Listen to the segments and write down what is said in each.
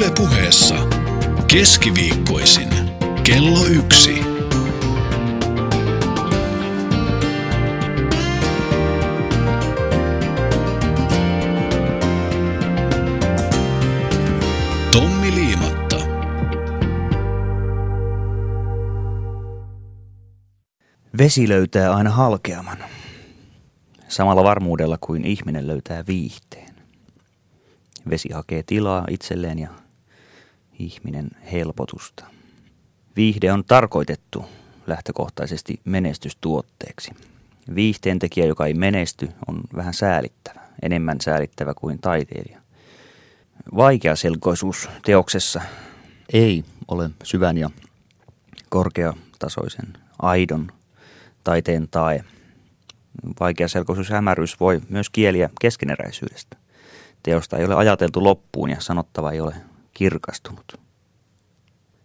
Ylepuheessa keskiviikkoisin kello yksi. Tommi Liimatta. Vesi löytää aina halkeaman, samalla varmuudella kuin ihminen löytää viihteen. Vesi hakee tilaa itselleen ja ihminen helpotusta. Viihde on tarkoitettu lähtökohtaisesti menestystuotteeksi. Viihteen tekijä, joka ei menesty, on vähän säälittävä, enemmän säälittävä kuin taiteilija. Vaikeaselkoisuus teoksessa ei ole syvän ja korkeatasoisen aidon taiteen tae. Vaikeaselkoisuus hämäryys voi myös kieliä keskeneräisyydestä. Teosta ei ole ajateltu loppuun ja sanottava ei ole kirkastunut.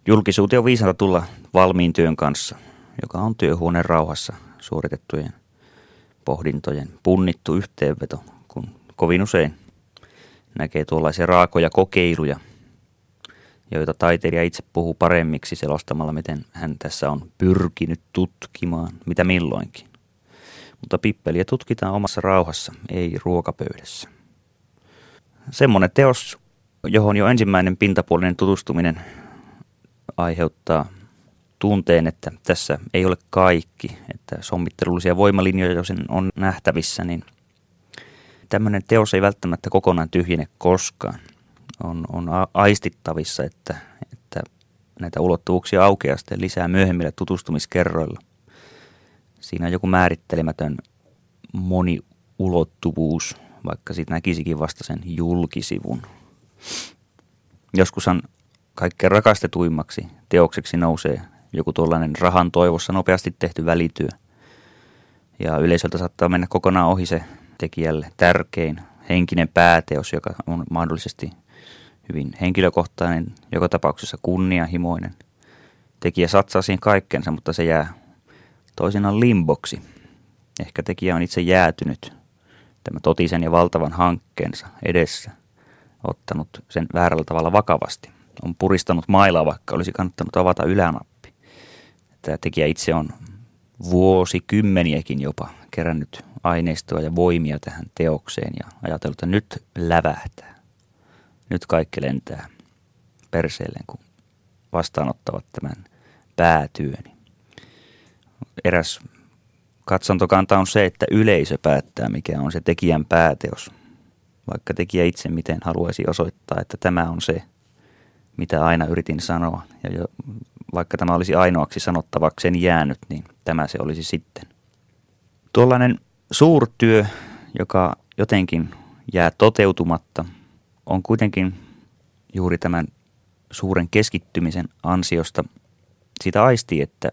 Julkisuuteen on viisanta tulla valmiin työn kanssa, joka on työhuoneen rauhassa suoritettujen pohdintojen punnittu yhteenveto, kun kovin usein näkee tuollaisia raakoja kokeiluja, joita taiteilija itse puhuu paremmiksi selostamalla, miten hän tässä on pyrkinyt tutkimaan, mitä milloinkin. Mutta pippeliä tutkitaan omassa rauhassa, ei ruokapöydässä. Semmoinen teos, johon jo ensimmäinen pintapuolinen tutustuminen aiheuttaa tunteen, että tässä ei ole kaikki, että sommittelullisia voimalinjoja, jos on nähtävissä, niin tämmöinen teos ei välttämättä kokonaan tyhjene koskaan. On, on aistittavissa, että, että näitä ulottuvuuksia aukeaa sitten lisää myöhemmillä tutustumiskerroilla. Siinä on joku määrittelemätön moniulottuvuus, vaikka siitä näkisikin vasta sen julkisivun. Joskushan kaikkein rakastetuimmaksi teokseksi nousee joku tuollainen rahan toivossa nopeasti tehty välityö. Ja yleisöltä saattaa mennä kokonaan ohi se tekijälle tärkein henkinen pääteos, joka on mahdollisesti hyvin henkilökohtainen, joka tapauksessa kunnianhimoinen. Tekijä satsaa siihen kaikkensa, mutta se jää toisinaan limboksi. Ehkä tekijä on itse jäätynyt tämä totisen ja valtavan hankkeensa edessä, ottanut sen väärällä tavalla vakavasti. On puristanut mailaa, vaikka olisi kannattanut avata ylänappi. Tämä tekijä itse on vuosikymmeniäkin jopa kerännyt aineistoa ja voimia tähän teokseen ja ajatellut, että nyt lävähtää. Nyt kaikki lentää perseelleen, kun vastaanottavat tämän päätyöni. Eräs katsantokanta on se, että yleisö päättää, mikä on se tekijän pääteos. Vaikka tekijä itse miten haluaisi osoittaa, että tämä on se, mitä aina yritin sanoa. Ja jo, vaikka tämä olisi ainoaksi sanottavakseen jäänyt, niin tämä se olisi sitten. Tuollainen suurtyö, joka jotenkin jää toteutumatta, on kuitenkin juuri tämän suuren keskittymisen ansiosta sitä aistii, että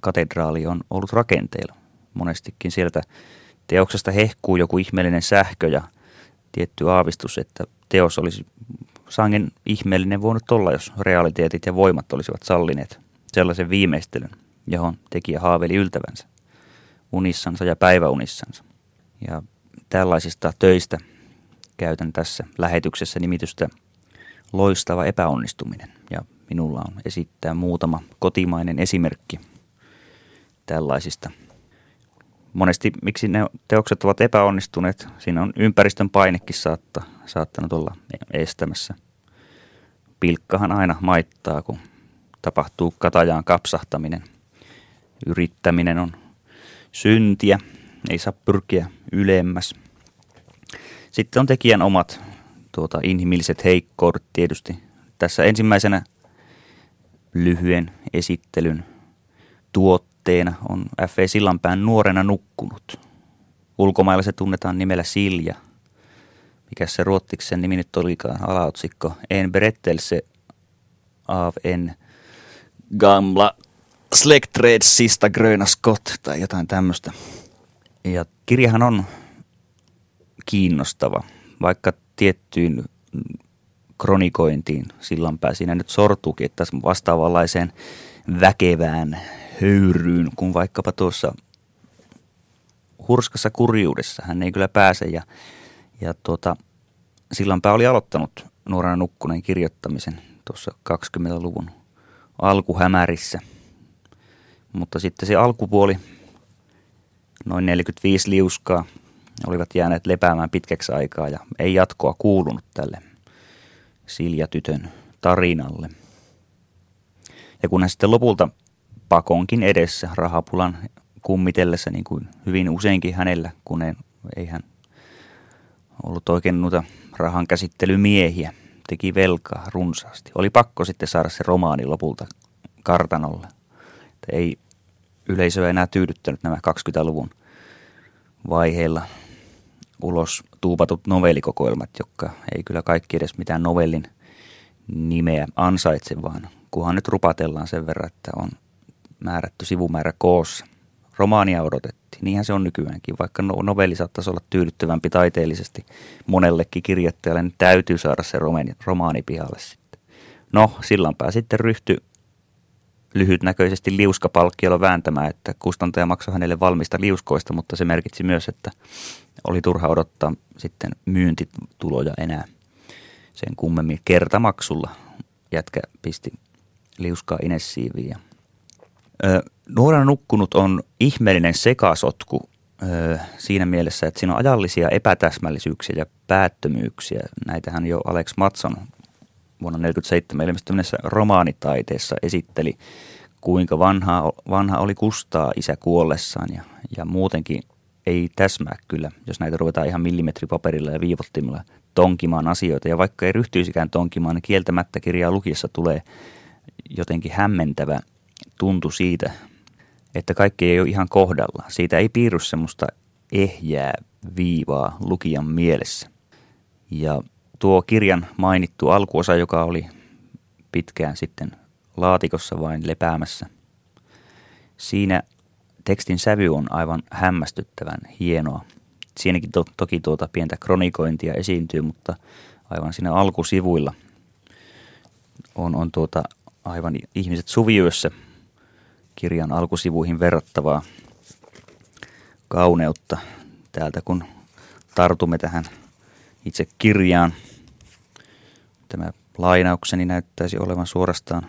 katedraali on ollut rakenteilla. Monestikin sieltä teoksesta hehkuu joku ihmeellinen sähkö ja tietty aavistus, että teos olisi sangen ihmeellinen voinut olla, jos realiteetit ja voimat olisivat sallineet sellaisen viimeistelyn, johon tekijä haaveili yltävänsä unissansa ja päiväunissansa. Ja tällaisista töistä käytän tässä lähetyksessä nimitystä loistava epäonnistuminen. Ja minulla on esittää muutama kotimainen esimerkki tällaisista. Monesti miksi ne teokset ovat epäonnistuneet, siinä on ympäristön painekin saatta, saattanut olla estämässä. Pilkkahan aina maittaa, kun tapahtuu katajaan kapsahtaminen. Yrittäminen on syntiä, ei saa pyrkiä ylemmäs. Sitten on tekijän omat tuota, inhimilliset heikkoudet tietysti. Tässä ensimmäisenä lyhyen esittelyn tuotteena on F.E. Sillanpään nuorena nukkunut. Ulkomailla se tunnetaan nimellä Silja. Mikä se ruottiksen nimi nyt olikaan, alaotsikko. En berättelse av en gamla Släktredsista Gröna Scott tai jotain tämmöistä. Ja kirjahan on kiinnostava, vaikka tiettyyn kronikointiin sillanpää siinä nyt sortuukin, että vastaavanlaiseen väkevään höyryyn, kun vaikkapa tuossa hurskassa kurjuudessa hän ei kyllä pääse ja, ja tuota, Sillanpää oli aloittanut nuorena nukkuneen kirjoittamisen tuossa 20-luvun alkuhämärissä. Mutta sitten se alkupuoli, noin 45 liuskaa, olivat jääneet lepäämään pitkäksi aikaa ja ei jatkoa kuulunut tälle Silja-tytön tarinalle. Ja kun hän sitten lopulta pakonkin edessä rahapulan kummitellessa, niin kuin hyvin useinkin hänellä, kun ei, hän ollut oikein noita rahan käsittelymiehiä, teki velkaa runsaasti. Oli pakko sitten saada se romaani lopulta kartanolle. Että ei yleisö enää tyydyttänyt nämä 20-luvun vaiheilla ulos tuupatut novellikokoelmat, jotka ei kyllä kaikki edes mitään novellin nimeä ansaitse, vaan kunhan nyt rupatellaan sen verran, että on määrätty sivumäärä koossa. Romaania odotettiin, niinhän se on nykyäänkin, vaikka no, novelli saattaisi olla tyydyttävämpi taiteellisesti monellekin kirjoittajalle, niin täytyy saada se romaani, pihalle sitten. No, sillanpää sitten ryhtyi lyhytnäköisesti liuskapalkkiolla vääntämään, että kustantaja maksoi hänelle valmista liuskoista, mutta se merkitsi myös, että oli turha odottaa sitten myyntituloja enää sen kummemmin kertamaksulla. Jätkä pisti liuskaa Inessiiviin. Ja, Nuorena nukkunut on ihmeellinen sekasotku siinä mielessä, että siinä on ajallisia epätäsmällisyyksiä ja päättömyyksiä. Näitähän jo Alex Matson vuonna 1947 ilmestyneessä romaanitaiteessa esitteli, kuinka vanha, vanha oli Kustaa isä kuollessaan ja, ja muutenkin ei täsmää kyllä, jos näitä ruvetaan ihan millimetripaperilla ja viivottimella tonkimaan asioita. Ja vaikka ei ryhtyisikään tonkimaan, niin kieltämättä kirjaa lukiessa tulee jotenkin hämmentävä tuntu siitä, että kaikki ei ole ihan kohdalla. Siitä ei piirry semmoista ehjää viivaa lukijan mielessä. Ja tuo kirjan mainittu alkuosa, joka oli pitkään sitten laatikossa vain lepäämässä, siinä tekstin sävy on aivan hämmästyttävän hienoa. Siinäkin to- toki tuota pientä kronikointia esiintyy, mutta aivan siinä alkusivuilla on, on tuota aivan ihmiset suviyössä kirjan alkusivuihin verrattavaa kauneutta täältä, kun tartumme tähän itse kirjaan. Tämä lainaukseni näyttäisi olevan suorastaan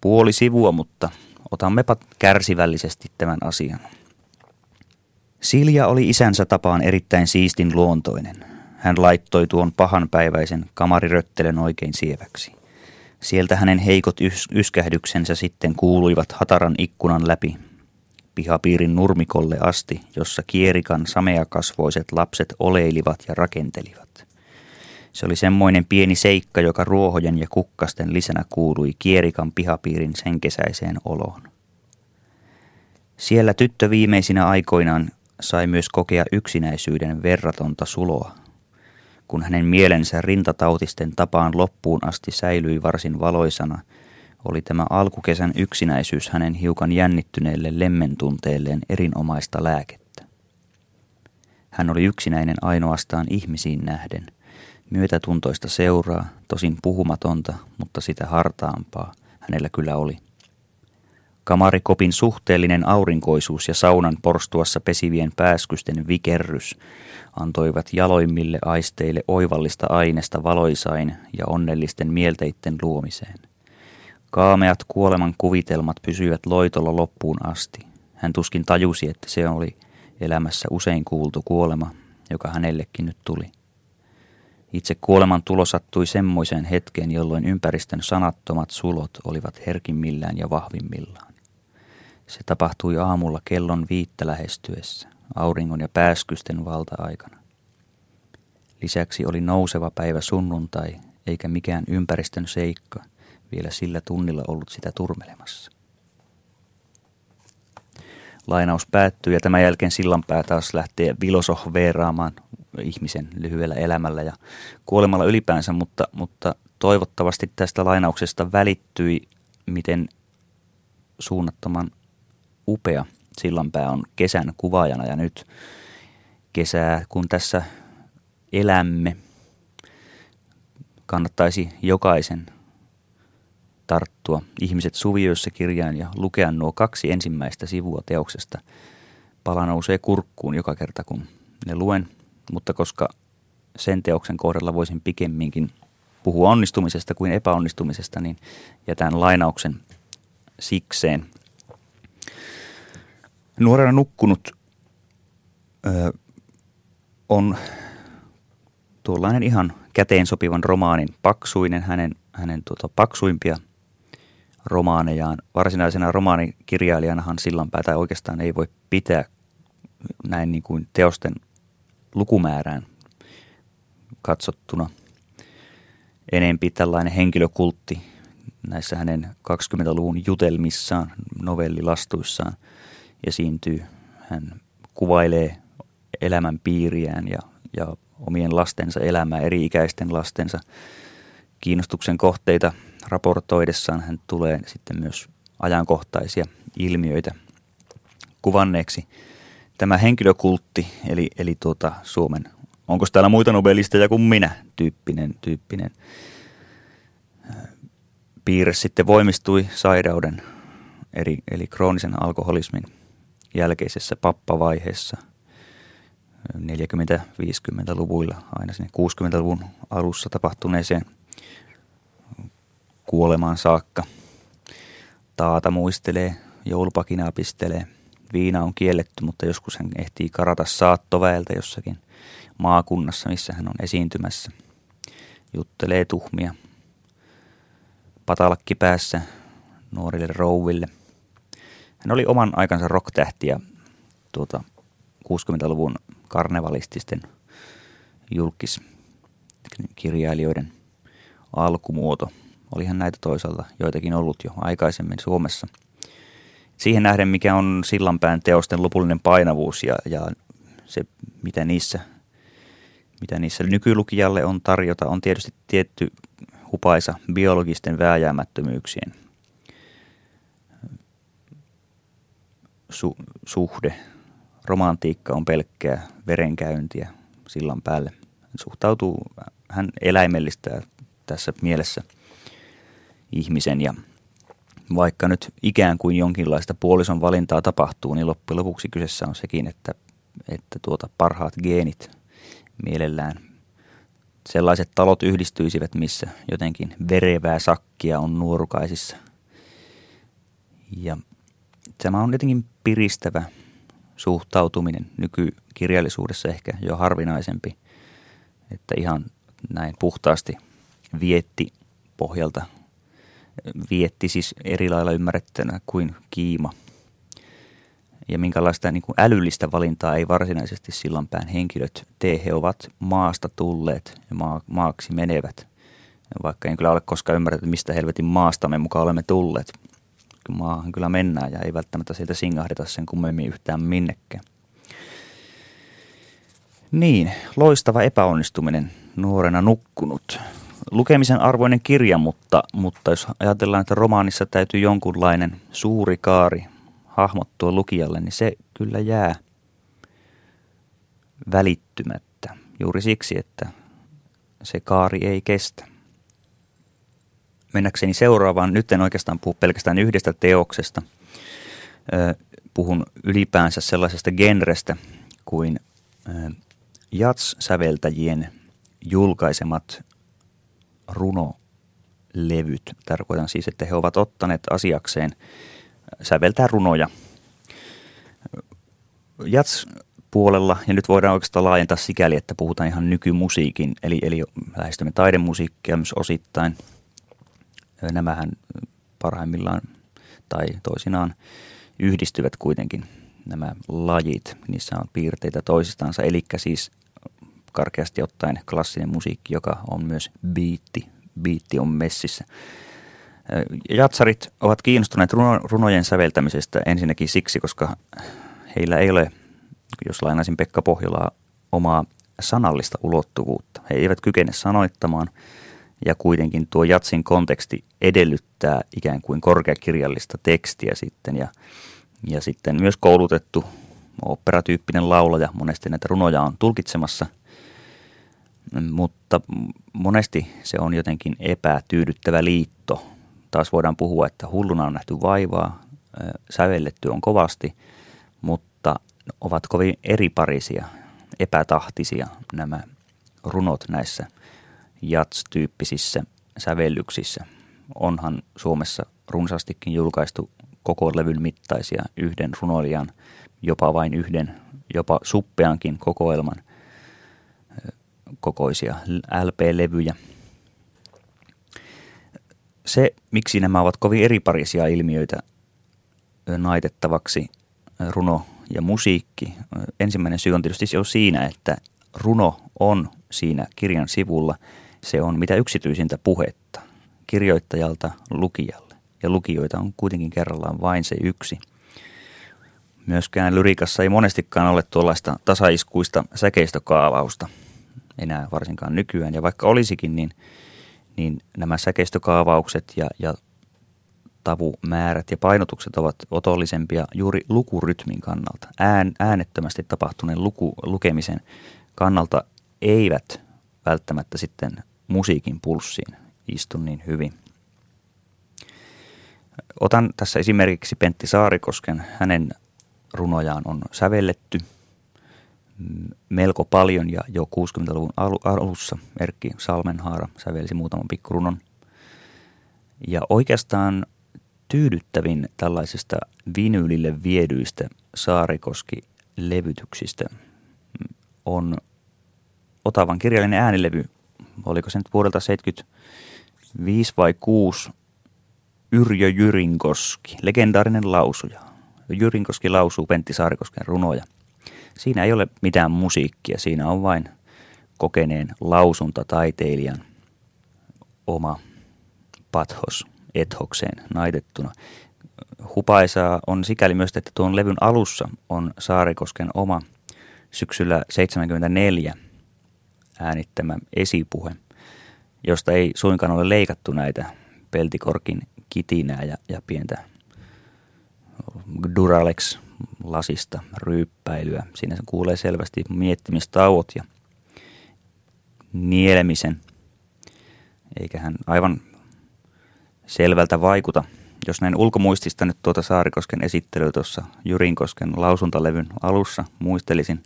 puoli sivua, mutta otammepa kärsivällisesti tämän asian. Silja oli isänsä tapaan erittäin siistin luontoinen. Hän laittoi tuon pahanpäiväisen kamariröttelen oikein sieväksi. Sieltä hänen heikot ys- yskähdyksensä sitten kuuluivat hataran ikkunan läpi pihapiirin nurmikolle asti, jossa kierikan sameakasvoiset lapset oleilivat ja rakentelivat. Se oli semmoinen pieni seikka, joka ruohojen ja kukkasten lisänä kuului kierikan pihapiirin sen kesäiseen oloon. Siellä tyttö viimeisinä aikoinaan sai myös kokea yksinäisyyden verratonta suloa kun hänen mielensä rintatautisten tapaan loppuun asti säilyi varsin valoisana, oli tämä alkukesän yksinäisyys hänen hiukan jännittyneelle lemmentunteelleen erinomaista lääkettä. Hän oli yksinäinen ainoastaan ihmisiin nähden, myötätuntoista seuraa, tosin puhumatonta, mutta sitä hartaampaa hänellä kyllä oli. Kamarikopin suhteellinen aurinkoisuus ja saunan porstuassa pesivien pääskysten vikerrys antoivat jaloimmille aisteille oivallista aineesta valoisain ja onnellisten mielteitten luomiseen. Kaameat kuoleman kuvitelmat pysyivät loitolla loppuun asti. Hän tuskin tajusi, että se oli elämässä usein kuultu kuolema, joka hänellekin nyt tuli. Itse kuoleman tulo sattui semmoiseen hetkeen, jolloin ympäristön sanattomat sulot olivat herkimmillään ja vahvimmillaan. Se tapahtui aamulla kellon viittä lähestyessä auringon ja pääskysten valta-aikana. Lisäksi oli nouseva päivä sunnuntai, eikä mikään ympäristön seikka vielä sillä tunnilla ollut sitä turmelemassa. Lainaus päättyy ja tämän jälkeen sillanpää taas lähtee filosoferaamaan ihmisen lyhyellä elämällä ja kuolemalla ylipäänsä, mutta, mutta toivottavasti tästä lainauksesta välittyi, miten suunnattoman upea – Sillanpää on kesän kuvaajana ja nyt kesää, kun tässä elämme, kannattaisi jokaisen tarttua Ihmiset suvioissa kirjaan ja lukea nuo kaksi ensimmäistä sivua teoksesta. Pala nousee kurkkuun joka kerta, kun ne luen, mutta koska sen teoksen kohdalla voisin pikemminkin puhua onnistumisesta kuin epäonnistumisesta, niin jätän lainauksen sikseen. Nuorena nukkunut ö, on tuollainen ihan käteen sopivan romaanin paksuinen, hänen, hänen tuota, paksuimpia romaanejaan. Varsinaisena romaanikirjailijanahan Sillanpää tai oikeastaan ei voi pitää näin niin kuin teosten lukumäärään katsottuna enempi tällainen henkilökultti näissä hänen 20-luvun jutelmissaan, novellilastuissaan esiintyy. Hän kuvailee elämän piiriään ja, ja omien lastensa elämää, eri-ikäisten lastensa kiinnostuksen kohteita raportoidessaan. Hän tulee sitten myös ajankohtaisia ilmiöitä kuvanneeksi. Tämä henkilökultti, eli, eli tuota Suomen, onko täällä muita nobelisteja kuin minä, tyyppinen, tyyppinen piirre sitten voimistui sairauden, eli, eli kroonisen alkoholismin jälkeisessä pappavaiheessa – 40-50-luvuilla aina sinne 60-luvun alussa tapahtuneeseen kuolemaan saakka. Taata muistelee, joulupakinaa pistelee. Viina on kielletty, mutta joskus hän ehtii karata saattoväeltä jossakin maakunnassa, missä hän on esiintymässä. Juttelee tuhmia. Patalakki päässä nuorille rouville. Hän oli oman aikansa rocktähti ja tuota, 60-luvun karnevalististen julkiskirjailijoiden alkumuoto. Olihan näitä toisaalta joitakin ollut jo aikaisemmin Suomessa. Siihen nähden, mikä on Sillanpään teosten lopullinen painavuus ja, ja se, mitä niissä, mitä niissä nykylukijalle on tarjota, on tietysti tietty hupaisa biologisten vääjäämättömyyksien su- suhde romantiikka on pelkkää verenkäyntiä sillan päälle. Hän suhtautuu, hän eläimellistää tässä mielessä ihmisen ja vaikka nyt ikään kuin jonkinlaista puolison valintaa tapahtuu, niin loppujen lopuksi kyseessä on sekin, että, että tuota parhaat geenit mielellään sellaiset talot yhdistyisivät, missä jotenkin verevää sakkia on nuorukaisissa. Ja tämä on jotenkin piristävä suhtautuminen nykykirjallisuudessa ehkä jo harvinaisempi, että ihan näin puhtaasti vietti pohjalta, vietti siis eri lailla ymmärrettynä kuin kiima. Ja minkälaista niin kuin älyllistä valintaa ei varsinaisesti sillanpään henkilöt tee. He ovat maasta tulleet ja maa, maaksi menevät. Vaikka en kyllä ole koskaan ymmärtänyt, mistä helvetin maasta me mukaan olemme tulleet maahan kyllä mennään ja ei välttämättä sieltä singahdeta sen kummemmin yhtään minnekään. Niin, loistava epäonnistuminen, nuorena nukkunut. Lukemisen arvoinen kirja, mutta, mutta jos ajatellaan, että romaanissa täytyy jonkunlainen suuri kaari hahmottua lukijalle, niin se kyllä jää välittymättä. Juuri siksi, että se kaari ei kestä mennäkseni seuraavaan, nyt en oikeastaan puhu pelkästään yhdestä teoksesta. Puhun ylipäänsä sellaisesta genrestä kuin jats-säveltäjien julkaisemat runolevyt. Tarkoitan siis, että he ovat ottaneet asiakseen säveltää runoja. Jats puolella, ja nyt voidaan oikeastaan laajentaa sikäli, että puhutaan ihan nykymusiikin, eli, eli lähestymme taidemusiikkia myös osittain – Nämähän parhaimmillaan tai toisinaan yhdistyvät kuitenkin nämä lajit. Niissä on piirteitä toisistansa, eli siis karkeasti ottaen klassinen musiikki, joka on myös biitti. Biitti on messissä. Jatsarit ovat kiinnostuneet runojen säveltämisestä ensinnäkin siksi, koska heillä ei ole, jos lainaisin Pekka Pohjolaa, omaa sanallista ulottuvuutta. He eivät kykene sanoittamaan – ja kuitenkin tuo jatsin konteksti edellyttää ikään kuin korkeakirjallista tekstiä sitten ja, ja sitten myös koulutettu operatyyppinen laulaja monesti näitä runoja on tulkitsemassa, mutta monesti se on jotenkin epätyydyttävä liitto. Taas voidaan puhua, että hulluna on nähty vaivaa, sävelletty on kovasti, mutta ovat kovin eriparisia, epätahtisia nämä runot näissä jats-tyyppisissä sävellyksissä. Onhan Suomessa runsaastikin julkaistu koko levyn mittaisia yhden runoilijan, jopa vain yhden, jopa suppeankin kokoelman kokoisia LP-levyjä. Se, miksi nämä ovat kovin eriparisia ilmiöitä naitettavaksi, runo ja musiikki. Ensimmäinen syy on tietysti jo siinä, että runo on siinä kirjan sivulla. Se on mitä yksityisintä puhetta kirjoittajalta lukijalle. Ja lukijoita on kuitenkin kerrallaan vain se yksi. Myöskään lyrikassa ei monestikaan ole tuollaista tasaiskuista säkeistökaavausta enää varsinkaan nykyään. Ja vaikka olisikin, niin, niin nämä säkeistökaavaukset ja, ja tavumäärät ja painotukset ovat otollisempia juuri lukurytmin kannalta. Ään, äänettömästi tapahtuneen luku, lukemisen kannalta eivät välttämättä sitten musiikin pulssiin istu niin hyvin. Otan tässä esimerkiksi Pentti Saarikosken. Hänen runojaan on sävelletty melko paljon ja jo 60-luvun alussa Erkki Salmenhaara sävelsi muutaman pikkurunon. Ja oikeastaan tyydyttävin tällaisista vinyylille viedyistä Saarikoski-levytyksistä on Otavan kirjallinen äänilevy, oliko se nyt vuodelta 75 vai 6, Yrjö Jyrinkoski, legendaarinen lausuja. Jyrinkoski lausuu Pentti Saarikosken runoja. Siinä ei ole mitään musiikkia, siinä on vain kokeneen lausuntataiteilijan oma pathos ethokseen naitettuna. Hupaisaa on sikäli myös, että tuon levyn alussa on Saarikosken oma syksyllä 74 äänittämä esipuhe, josta ei suinkaan ole leikattu näitä peltikorkin kitinää ja, ja pientä Duralex lasista ryyppäilyä. Siinä se kuulee selvästi miettimistauot ja nielemisen. Eikä hän aivan selvältä vaikuta. Jos näin ulkomuistista nyt tuota Saarikosken esittelyä tuossa Jyrinkosken lausuntalevyn alussa muistelisin,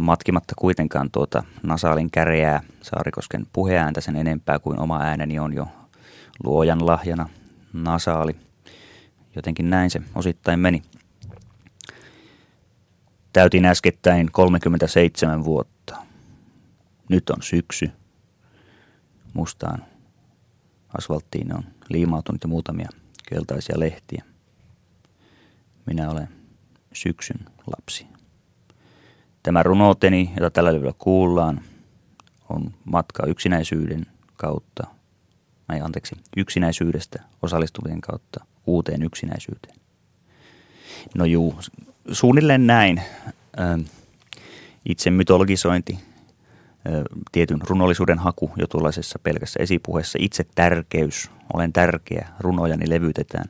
matkimatta kuitenkaan tuota nasaalin käreää Saarikosken puheääntä sen enempää kuin oma ääneni on jo luojan lahjana nasaali. Jotenkin näin se osittain meni. Täytin äskettäin 37 vuotta. Nyt on syksy. Mustaan asfalttiin on liimautunut jo muutamia keltaisia lehtiä. Minä olen syksyn lapsi. Tämä runoteni, jota tällä levyllä kuullaan, on matka yksinäisyyden kautta, ei anteeksi, yksinäisyydestä osallistumisen kautta uuteen yksinäisyyteen. No juu, suunnilleen näin. Itse mytologisointi, tietyn runollisuuden haku jo tuollaisessa pelkässä esipuheessa, itse tärkeys, olen tärkeä, runojani levytetään.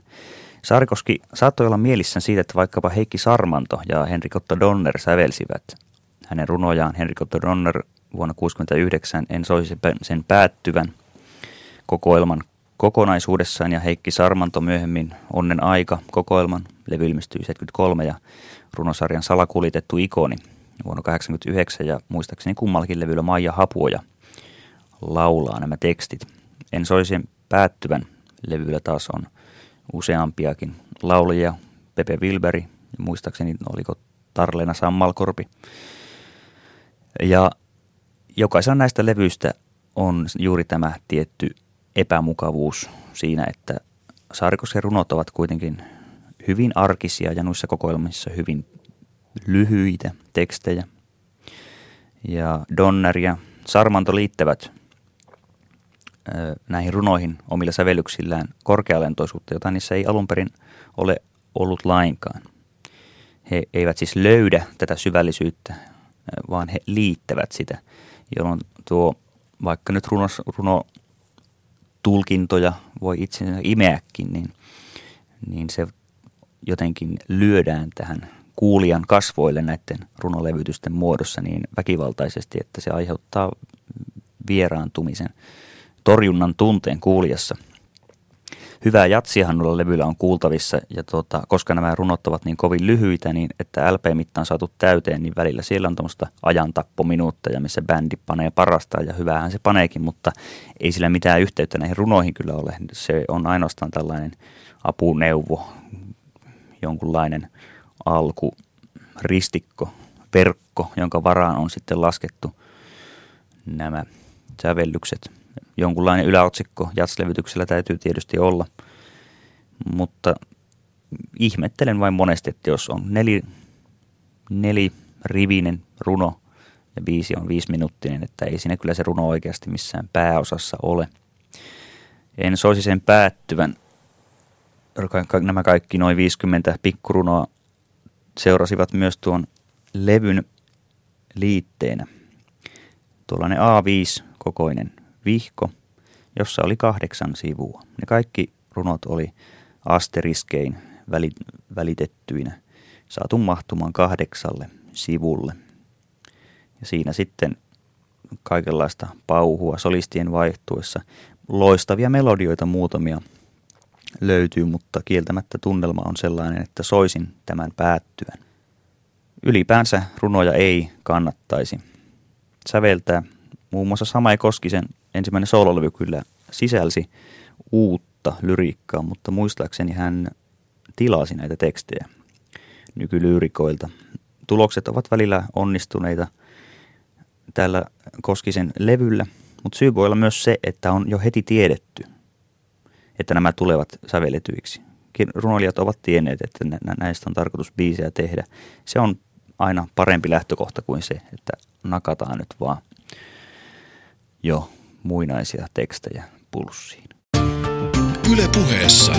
Saarikoski saattoi olla mielissään siitä, että vaikkapa Heikki Sarmanto ja Henrik Otto Donner sävelsivät hänen runojaan. Henrik Otto Donner vuonna 1969 en soisi sen päättyvän kokoelman kokonaisuudessaan ja Heikki Sarmanto myöhemmin Onnen aika kokoelman levy ilmestyi 73 ja runosarjan salakuljetettu ikoni vuonna 1989 ja muistaakseni kummallakin levyllä Maija Hapuoja laulaa nämä tekstit. En soisi päättyvän levyllä taas on useampiakin laulajia, Pepe Wilberi, muistaakseni oliko Tarlena Sammalkorpi. Ja jokaisella näistä levyistä on juuri tämä tietty epämukavuus siinä, että Saarikosken runot ovat kuitenkin hyvin arkisia ja noissa kokoelmissa hyvin lyhyitä tekstejä. Ja Donner ja Sarmanto liittävät näihin runoihin omilla sävellyksillään korkealentoisuutta, jota niissä ei alun perin ole ollut lainkaan. He eivät siis löydä tätä syvällisyyttä, vaan he liittävät sitä, jolloin tuo, vaikka nyt runo, runo tulkintoja voi itse imeäkin, niin, niin se jotenkin lyödään tähän kuulijan kasvoille näiden runolevytysten muodossa niin väkivaltaisesti, että se aiheuttaa vieraantumisen, torjunnan tunteen kuulijassa. hyvää jatsiahan noilla levyillä on kuultavissa, ja tuota, koska nämä runot ovat niin kovin lyhyitä, niin että LP-mitta on saatu täyteen, niin välillä siellä on tuommoista ajantappominuutteja, missä bändi panee parasta, ja hyvähän se paneekin, mutta ei sillä mitään yhteyttä näihin runoihin kyllä ole. Se on ainoastaan tällainen apuneuvo, jonkunlainen alku, ristikko, verkko, jonka varaan on sitten laskettu nämä sävellykset. Jonkunlainen yläotsikko jatslevytyksellä täytyy tietysti olla, mutta ihmettelen vain monesti, että jos on neli, neli rivinen runo ja viisi on viisi minuuttinen, että ei siinä kyllä se runo oikeasti missään pääosassa ole. En soisi sen päättyvän. Nämä kaikki noin 50 pikkurunoa seurasivat myös tuon levyn liitteenä. Tuollainen A5-kokoinen vihko, jossa oli kahdeksan sivua. Ne kaikki runot oli asteriskein välitettyinä saatu mahtumaan kahdeksalle sivulle. Ja siinä sitten kaikenlaista pauhua solistien vaihtuessa. Loistavia melodioita muutamia löytyy, mutta kieltämättä tunnelma on sellainen, että soisin tämän päättyvän. Ylipäänsä runoja ei kannattaisi säveltää. Muun muassa Samai Koskisen ensimmäinen soololevy kyllä sisälsi uutta lyriikkaa, mutta muistaakseni hän tilasi näitä tekstejä nykylyyrikoilta. Tulokset ovat välillä onnistuneita tällä Koskisen levyllä, mutta syy voi olla myös se, että on jo heti tiedetty, että nämä tulevat sävelletyiksi. Runoilijat ovat tienneet, että näistä on tarkoitus biisejä tehdä. Se on aina parempi lähtökohta kuin se, että nakataan nyt vaan jo muinaisia tekstejä pulssiin. Yle puheessa.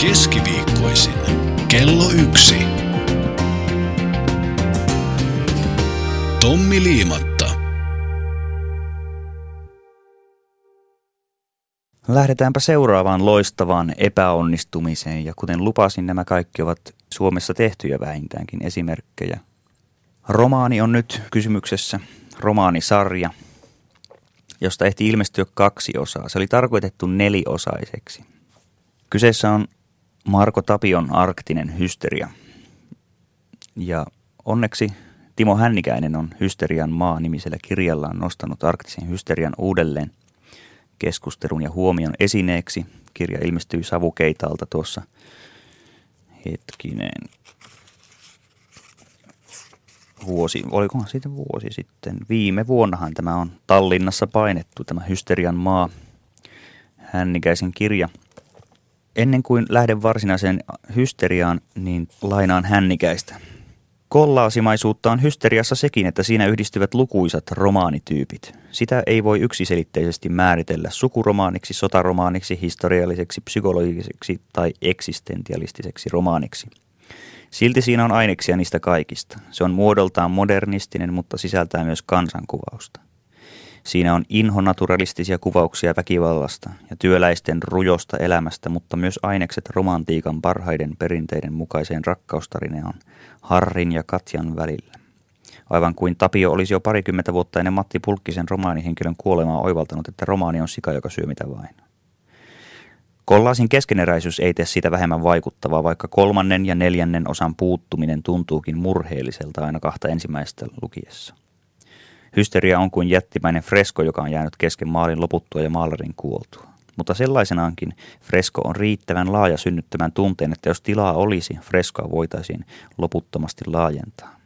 Keskiviikkoisin. Kello yksi. Tommi Liimatta. Lähdetäänpä seuraavaan loistavaan epäonnistumiseen ja kuten lupasin, nämä kaikki ovat Suomessa tehtyjä vähintäänkin esimerkkejä. Romaani on nyt kysymyksessä, romaanisarja, josta ehti ilmestyä kaksi osaa. Se oli tarkoitettu neliosaiseksi. Kyseessä on Marko Tapion arktinen hysteria. Ja onneksi Timo Hännikäinen on Hysterian maa nimisellä kirjallaan nostanut arktisen hysterian uudelleen keskustelun ja huomion esineeksi. Kirja ilmestyi Savukeitalta tuossa hetkinen vuosi, olikohan siitä vuosi sitten, viime vuonnahan tämä on Tallinnassa painettu, tämä Hysterian maa, Hännikäisen kirja. Ennen kuin lähden varsinaiseen hysteriaan, niin lainaan Hännikäistä. Kollaasimaisuutta on hysteriassa sekin, että siinä yhdistyvät lukuisat romaanityypit. Sitä ei voi yksiselitteisesti määritellä sukuromaaniksi, sotaromaaniksi, historialliseksi, psykologiseksi tai eksistentialistiseksi romaaniksi – Silti siinä on aineksia niistä kaikista. Se on muodoltaan modernistinen, mutta sisältää myös kansankuvausta. Siinä on inhonaturalistisia kuvauksia väkivallasta ja työläisten rujosta elämästä, mutta myös ainekset romantiikan parhaiden perinteiden mukaiseen rakkaustarinaan Harrin ja Katjan välillä. Aivan kuin Tapio olisi jo parikymmentä vuotta ennen Matti Pulkkisen romaanihenkilön kuolemaa oivaltanut, että romaani on sika, joka syö mitä vain. Kollaasin keskeneräisyys ei tee siitä vähemmän vaikuttavaa, vaikka kolmannen ja neljännen osan puuttuminen tuntuukin murheelliselta aina kahta ensimmäistä lukiessa. Hysteria on kuin jättimäinen fresko, joka on jäänyt kesken maalin loputtua ja maalarin kuoltua. Mutta sellaisenaankin fresko on riittävän laaja synnyttämään tunteen, että jos tilaa olisi, freskoa voitaisiin loputtomasti laajentaa.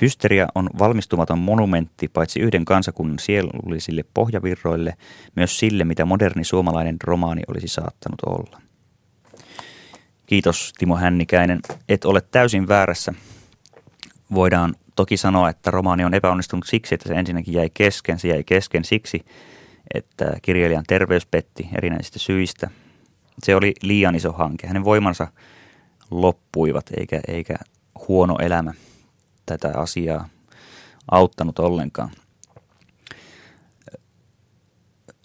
Hysteria on valmistumaton monumentti paitsi yhden kansakunnan sielullisille pohjavirroille, myös sille, mitä moderni suomalainen romaani olisi saattanut olla. Kiitos Timo Hännikäinen, et ole täysin väärässä. Voidaan toki sanoa, että romaani on epäonnistunut siksi, että se ensinnäkin jäi kesken. Se jäi kesken siksi, että kirjailijan terveys petti erinäisistä syistä. Se oli liian iso hanke. Hänen voimansa loppuivat eikä, eikä huono elämä tätä asiaa auttanut ollenkaan.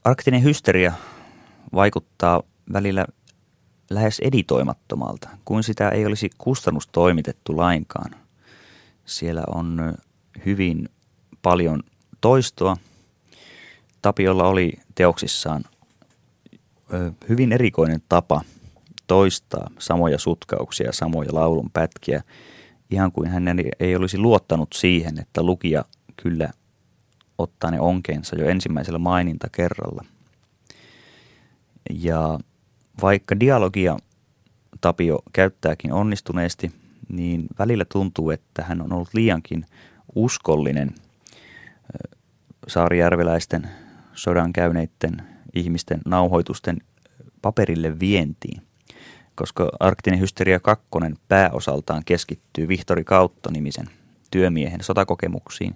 Arktinen hysteria vaikuttaa välillä lähes editoimattomalta, kuin sitä ei olisi kustannustoimitettu lainkaan. Siellä on hyvin paljon toistoa. Tapiolla oli teoksissaan hyvin erikoinen tapa toistaa samoja sutkauksia, samoja laulun pätkiä, ihan kuin hän ei olisi luottanut siihen, että lukija kyllä ottaa ne onkeensa jo ensimmäisellä maininta kerralla. Ja vaikka dialogia Tapio käyttääkin onnistuneesti, niin välillä tuntuu, että hän on ollut liiankin uskollinen saarijärveläisten sodan käyneiden ihmisten nauhoitusten paperille vientiin, koska Arktinen hysteria 2 pääosaltaan keskittyy Vihtori Kautto-nimisen työmiehen sotakokemuksiin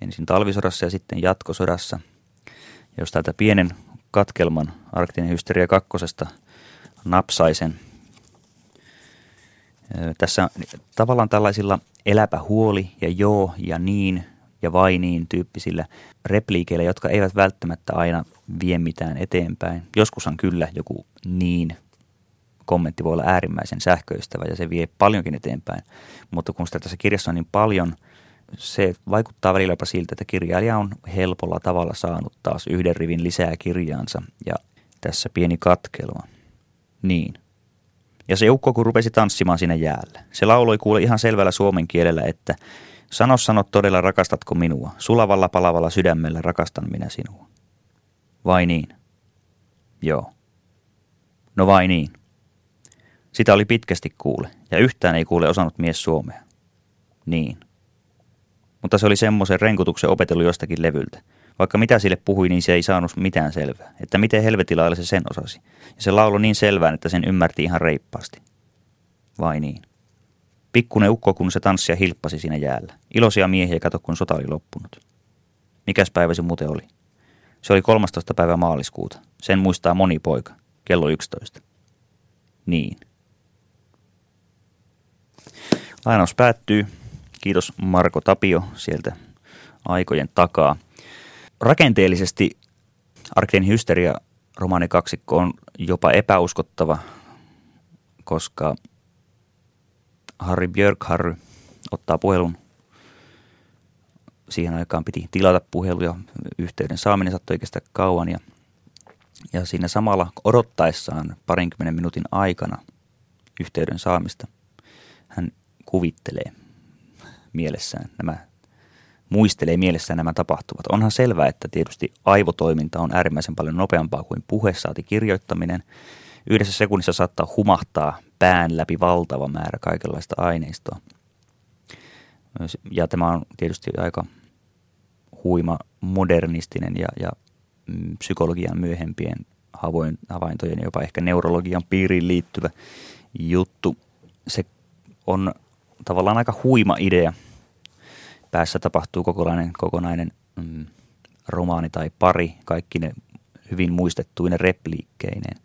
ensin talvisodassa ja sitten jatkosodassa. Ja jos täältä pienen katkelman Arktinen hysteria 2 napsaisen, tässä tavallaan tällaisilla eläpä huoli ja joo ja niin ja vai niin tyyppisillä repliikeillä, jotka eivät välttämättä aina vie mitään eteenpäin. Joskushan kyllä joku niin kommentti voi olla äärimmäisen sähköistävä ja se vie paljonkin eteenpäin. Mutta kun sitä tässä kirjassa on niin paljon, se vaikuttaa välillä jopa siltä, että kirjailija on helpolla tavalla saanut taas yhden rivin lisää kirjaansa ja tässä pieni katkelma. Niin. Ja se ukko, kun rupesi tanssimaan siinä jäällä. Se lauloi kuule ihan selvällä suomen kielellä, että Sano, sano todella rakastatko minua. Sulavalla palavalla sydämellä rakastan minä sinua. Vai niin? Joo. No vai niin? Sitä oli pitkästi kuule, ja yhtään ei kuule osannut mies suomea. Niin. Mutta se oli semmoisen renkutuksen opetellut jostakin levyltä. Vaikka mitä sille puhui, niin se ei saanut mitään selvää. Että miten helvetilailla se sen osasi. Ja se lauloi niin selvään, että sen ymmärti ihan reippaasti. Vai niin? Pikkunen ukko, kun se tanssia hilppasi siinä jäällä. Iloisia miehiä kato, kun sota oli loppunut. Mikäs päivä se muuten oli? Se oli 13. päivä maaliskuuta. Sen muistaa moni poika. Kello 11. Niin. Lainaus päättyy. Kiitos Marko Tapio sieltä aikojen takaa. Rakenteellisesti Arktinen hysteria romaanikaksikko on jopa epäuskottava, koska Harry Björkharry ottaa puhelun. Siihen aikaan piti tilata puheluja. Yhteyden saaminen saattoi kestä kauan ja, ja siinä samalla odottaessaan parinkymmenen minuutin aikana yhteyden saamista kuvittelee mielessään nämä muistelee mielessään nämä tapahtuvat. Onhan selvää, että tietysti aivotoiminta on äärimmäisen paljon nopeampaa kuin puhe saati kirjoittaminen. Yhdessä sekunnissa saattaa humahtaa pään läpi valtava määrä kaikenlaista aineistoa. Ja tämä on tietysti aika huima modernistinen ja, ja psykologian myöhempien havaintojen, jopa ehkä neurologian piiriin liittyvä juttu. Se on tavallaan aika huima idea. Päässä tapahtuu kokonainen, kokonainen mm, romaani tai pari, kaikki ne hyvin muistettuinen repliikkeineen.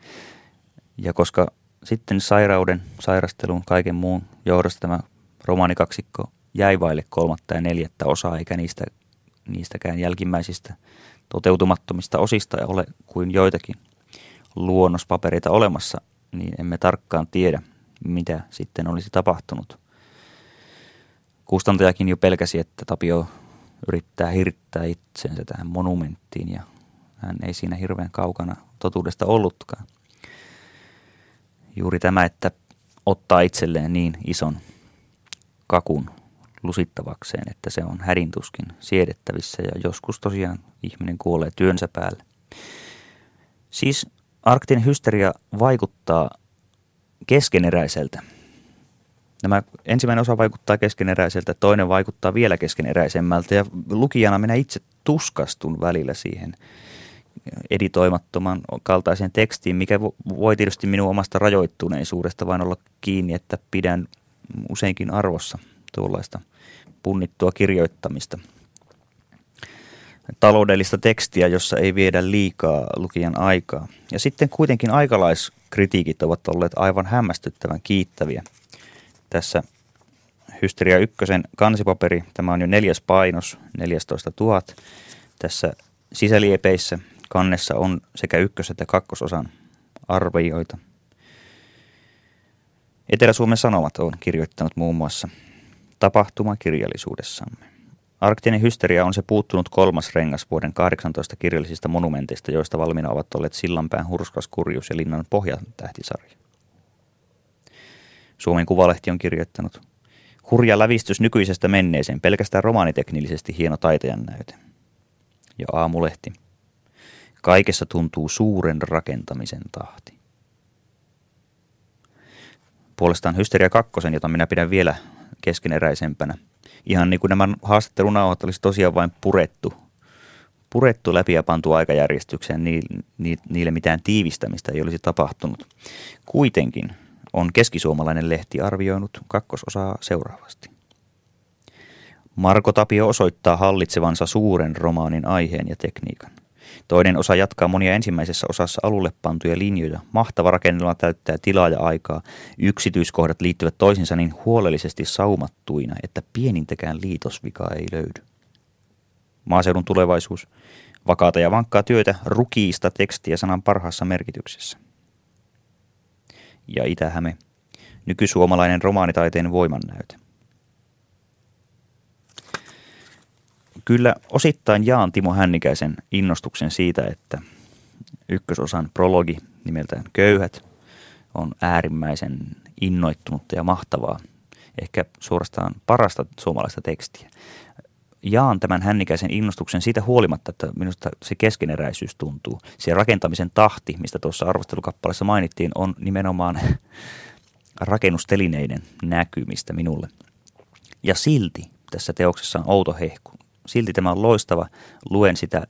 Ja koska sitten sairauden, sairastelun, kaiken muun johdosta tämä romaanikaksikko jäi vaille kolmatta ja neljättä osaa, eikä niistä, niistäkään jälkimmäisistä toteutumattomista osista ole kuin joitakin luonnospapereita olemassa, niin emme tarkkaan tiedä, mitä sitten olisi tapahtunut. Kustantajakin jo pelkäsi, että Tapio yrittää hirttää itsensä tähän monumenttiin ja hän ei siinä hirveän kaukana totuudesta ollutkaan juuri tämä, että ottaa itselleen niin ison kakun lusittavakseen, että se on hädintuskin siedettävissä ja joskus tosiaan ihminen kuolee työnsä päälle. Siis arktinen hysteria vaikuttaa keskeneräiseltä. Nämä ensimmäinen osa vaikuttaa keskeneräiseltä, toinen vaikuttaa vielä keskeneräisemmältä ja lukijana minä itse tuskastun välillä siihen editoimattoman kaltaiseen tekstiin, mikä voi tietysti minun omasta rajoittuneisuudesta vain olla kiinni, että pidän useinkin arvossa tuollaista punnittua kirjoittamista. Taloudellista tekstiä, jossa ei viedä liikaa lukijan aikaa. Ja sitten kuitenkin aikalaiskritiikit ovat olleet aivan hämmästyttävän kiittäviä. Tässä Hysteria ykkösen kansipaperi, tämä on jo neljäs painos, 14 000. Tässä sisäliepeissä Kannessa on sekä ykkös- että kakkososan arvioita. Etelä-Suomen Sanomat on kirjoittanut muun muassa tapahtumakirjallisuudessamme. Arktinen hysteria on se puuttunut kolmas rengas vuoden 18 kirjallisista monumenteista, joista valmiina ovat olleet Sillanpään hurskas kurjuus ja linnan pohjatähtisarja. Suomen Kuvalehti on kirjoittanut. Hurja lävistys nykyisestä menneeseen, pelkästään romaaniteknillisesti hieno taitajan näyte. Ja aamulehti. Kaikessa tuntuu suuren rakentamisen tahti. Puolestaan Hysteria kakkosen, jota minä pidän vielä keskeneräisempänä. Ihan niin kuin nämä haastattelunauhat olisi tosiaan vain purettu, purettu läpi ja pantu aikajärjestykseen, niille mitään tiivistämistä ei olisi tapahtunut. Kuitenkin on keskisuomalainen lehti arvioinut kakkososaa seuraavasti. Marko Tapio osoittaa hallitsevansa suuren romaanin aiheen ja tekniikan. Toinen osa jatkaa monia ensimmäisessä osassa alulle pantuja linjoja. Mahtava rakennelma täyttää tilaa ja aikaa. Yksityiskohdat liittyvät toisinsa niin huolellisesti saumattuina, että pienintäkään liitosvikaa ei löydy. Maaseudun tulevaisuus. Vakaata ja vankkaa työtä, rukiista tekstiä sanan parhaassa merkityksessä. Ja Itä-Häme. Nykysuomalainen romaanitaiteen voimannäyte. Kyllä osittain jaan Timo Hännikäisen innostuksen siitä, että ykkösosan prologi nimeltään Köyhät on äärimmäisen innoittunutta ja mahtavaa, ehkä suorastaan parasta suomalaista tekstiä. Jaan tämän hännikäisen innostuksen siitä huolimatta, että minusta se keskeneräisyys tuntuu. Se rakentamisen tahti, mistä tuossa arvostelukappaleessa mainittiin, on nimenomaan rakennustelineiden näkymistä minulle. Ja silti tässä teoksessa on outo hehku silti tämä on loistava. Luen sitä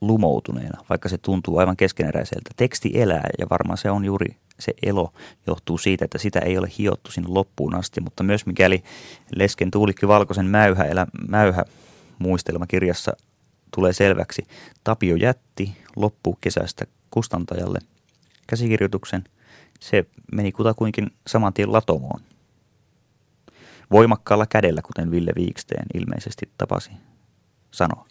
lumoutuneena, vaikka se tuntuu aivan keskeneräiseltä. Teksti elää ja varmaan se on juuri se elo johtuu siitä, että sitä ei ole hiottu sinne loppuun asti, mutta myös mikäli Lesken Tuulikki Valkoisen mäyhä, elä, mäyhä muistelmakirjassa tulee selväksi, Tapio jätti loppukesästä kustantajalle käsikirjoituksen. Se meni kutakuinkin saman tien latomoon. Voimakkaalla kädellä, kuten Ville Viiksteen ilmeisesti tapasi sanoa.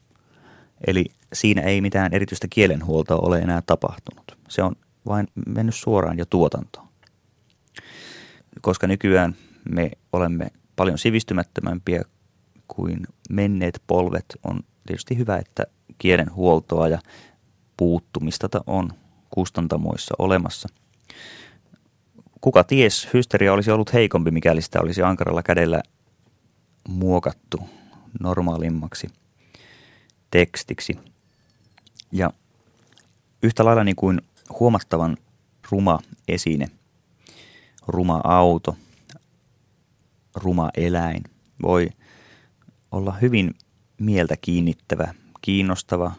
Eli siinä ei mitään erityistä kielenhuoltoa ole enää tapahtunut. Se on vain mennyt suoraan jo tuotantoon. Koska nykyään me olemme paljon sivistymättömämpiä kuin menneet polvet, on tietysti hyvä, että kielenhuoltoa ja puuttumista on kustantamoissa olemassa. Kuka ties, hysteria olisi ollut heikompi, mikäli sitä olisi ankaralla kädellä muokattu normaalimmaksi – tekstiksi. Ja yhtä lailla niin kuin huomattavan ruma esine, ruma auto, ruma eläin voi olla hyvin mieltä kiinnittävä, kiinnostava.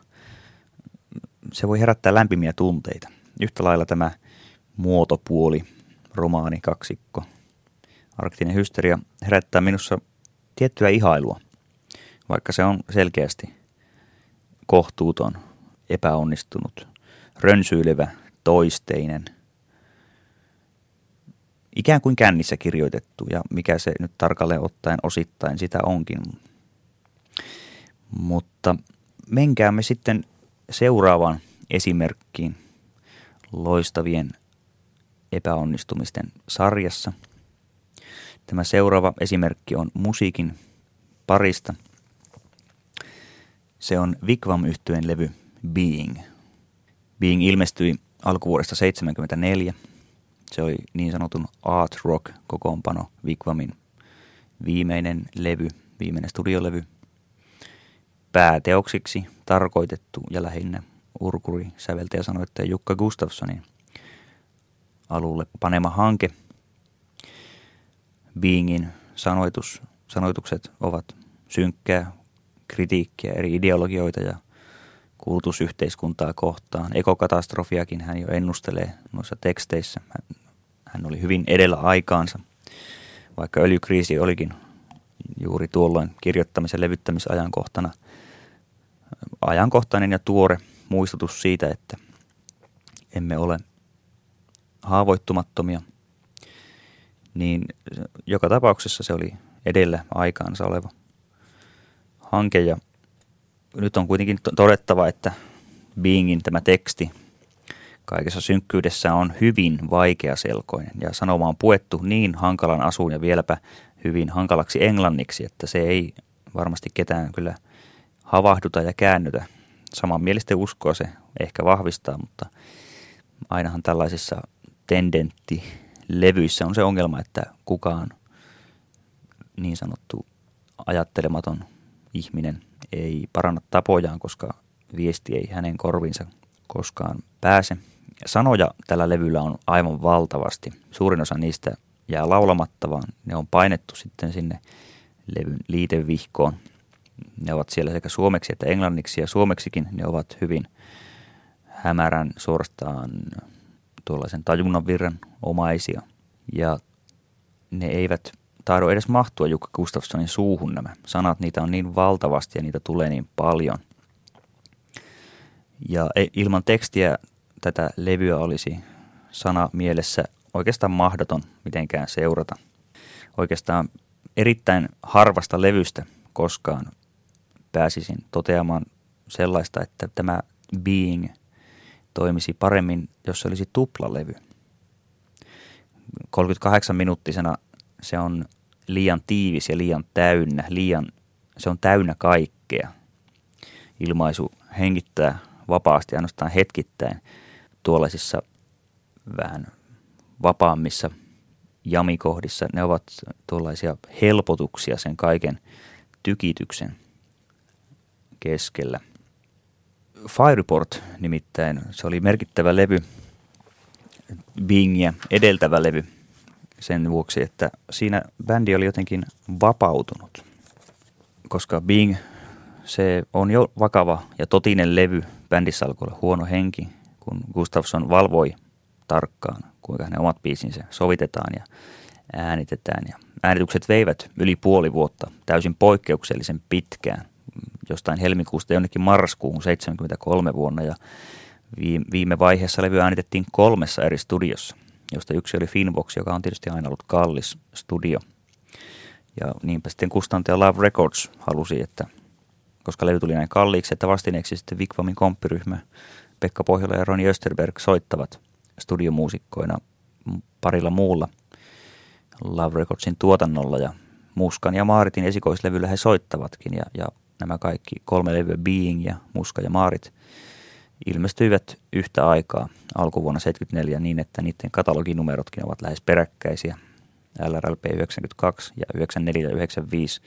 Se voi herättää lämpimiä tunteita. Yhtä lailla tämä muotopuoli, romaani, kaksikko, arktinen hysteria herättää minussa tiettyä ihailua, vaikka se on selkeästi kohtuuton, epäonnistunut, rönsyilevä, toisteinen, ikään kuin kännissä kirjoitettu ja mikä se nyt tarkalleen ottaen osittain sitä onkin. Mutta menkäämme sitten seuraavaan esimerkkiin loistavien epäonnistumisten sarjassa. Tämä seuraava esimerkki on musiikin parista – se on Vikvam yhtyeen levy Being. Being ilmestyi alkuvuodesta 1974. Se oli niin sanotun art rock kokoonpano Vikvamin viimeinen levy, viimeinen studiolevy. Pääteoksiksi tarkoitettu ja lähinnä urkuri säveltäjä sanoittaja Jukka Gustafssonin alulle panema hanke. Beingin sanoitus, sanoitukset ovat synkkää, kritiikkiä eri ideologioita ja kulutusyhteiskuntaa kohtaan. Ekokatastrofiakin hän jo ennustelee noissa teksteissä. Hän oli hyvin edellä aikaansa, vaikka öljykriisi olikin juuri tuolloin kirjoittamisen levyttämisajankohtana. Ajankohtainen ja tuore muistutus siitä, että emme ole haavoittumattomia, niin joka tapauksessa se oli edellä aikaansa oleva hanke. Ja nyt on kuitenkin todettava, että Beingin tämä teksti kaikessa synkkyydessä on hyvin vaikeaselkoinen ja sanoma on puettu niin hankalan asuun ja vieläpä hyvin hankalaksi englanniksi, että se ei varmasti ketään kyllä havahduta ja käännytä. Samanmielisten uskoa se ehkä vahvistaa, mutta ainahan tällaisissa tendenttilevyissä on se ongelma, että kukaan niin sanottu ajattelematon ihminen ei paranna tapojaan, koska viesti ei hänen korviinsa koskaan pääse. Sanoja tällä levyllä on aivan valtavasti. Suurin osa niistä jää laulamatta, vaan ne on painettu sitten sinne levyn liitevihkoon. Ne ovat siellä sekä suomeksi että englanniksi ja suomeksikin ne ovat hyvin hämärän suorastaan tuollaisen tajunnan virran omaisia. Ja ne eivät tahdo edes mahtua Jukka Gustafssonin suuhun nämä sanat. Niitä on niin valtavasti ja niitä tulee niin paljon. Ja ilman tekstiä tätä levyä olisi sana mielessä oikeastaan mahdoton mitenkään seurata. Oikeastaan erittäin harvasta levystä koskaan pääsisin toteamaan sellaista, että tämä Being toimisi paremmin, jos se olisi tuplalevy. 38 minuuttisena se on liian tiivis ja liian täynnä, liian, se on täynnä kaikkea. Ilmaisu hengittää vapaasti ainoastaan hetkittäin tuollaisissa vähän vapaammissa jamikohdissa. Ne ovat tuollaisia helpotuksia sen kaiken tykityksen keskellä. Fireport nimittäin, se oli merkittävä levy, Bingia edeltävä levy sen vuoksi, että siinä bändi oli jotenkin vapautunut. Koska Bing, se on jo vakava ja totinen levy, bändissä alkoi olla huono henki, kun Gustafsson valvoi tarkkaan, kuinka hänen omat biisinsä sovitetaan ja äänitetään. Ja äänitykset veivät yli puoli vuotta, täysin poikkeuksellisen pitkään, jostain helmikuusta jonnekin marraskuuhun 73 vuonna. Ja viime vaiheessa levy äänitettiin kolmessa eri studiossa, josta yksi oli Finbox, joka on tietysti aina ollut kallis studio. Ja niinpä sitten kustantaja Love Records halusi, että koska levy tuli näin kalliiksi, että vastineeksi sitten Vikvamin komppiryhmä Pekka Pohjola ja Roni Österberg soittavat studiomuusikkoina parilla muulla Love Recordsin tuotannolla ja Muskan ja Maaritin esikoislevyllä he soittavatkin ja, ja nämä kaikki kolme levyä Being ja Muska ja Maarit ilmestyivät yhtä aikaa alkuvuonna 74 niin, että niiden kataloginumerotkin ovat lähes peräkkäisiä. LRLP 92 ja 94 ja 95.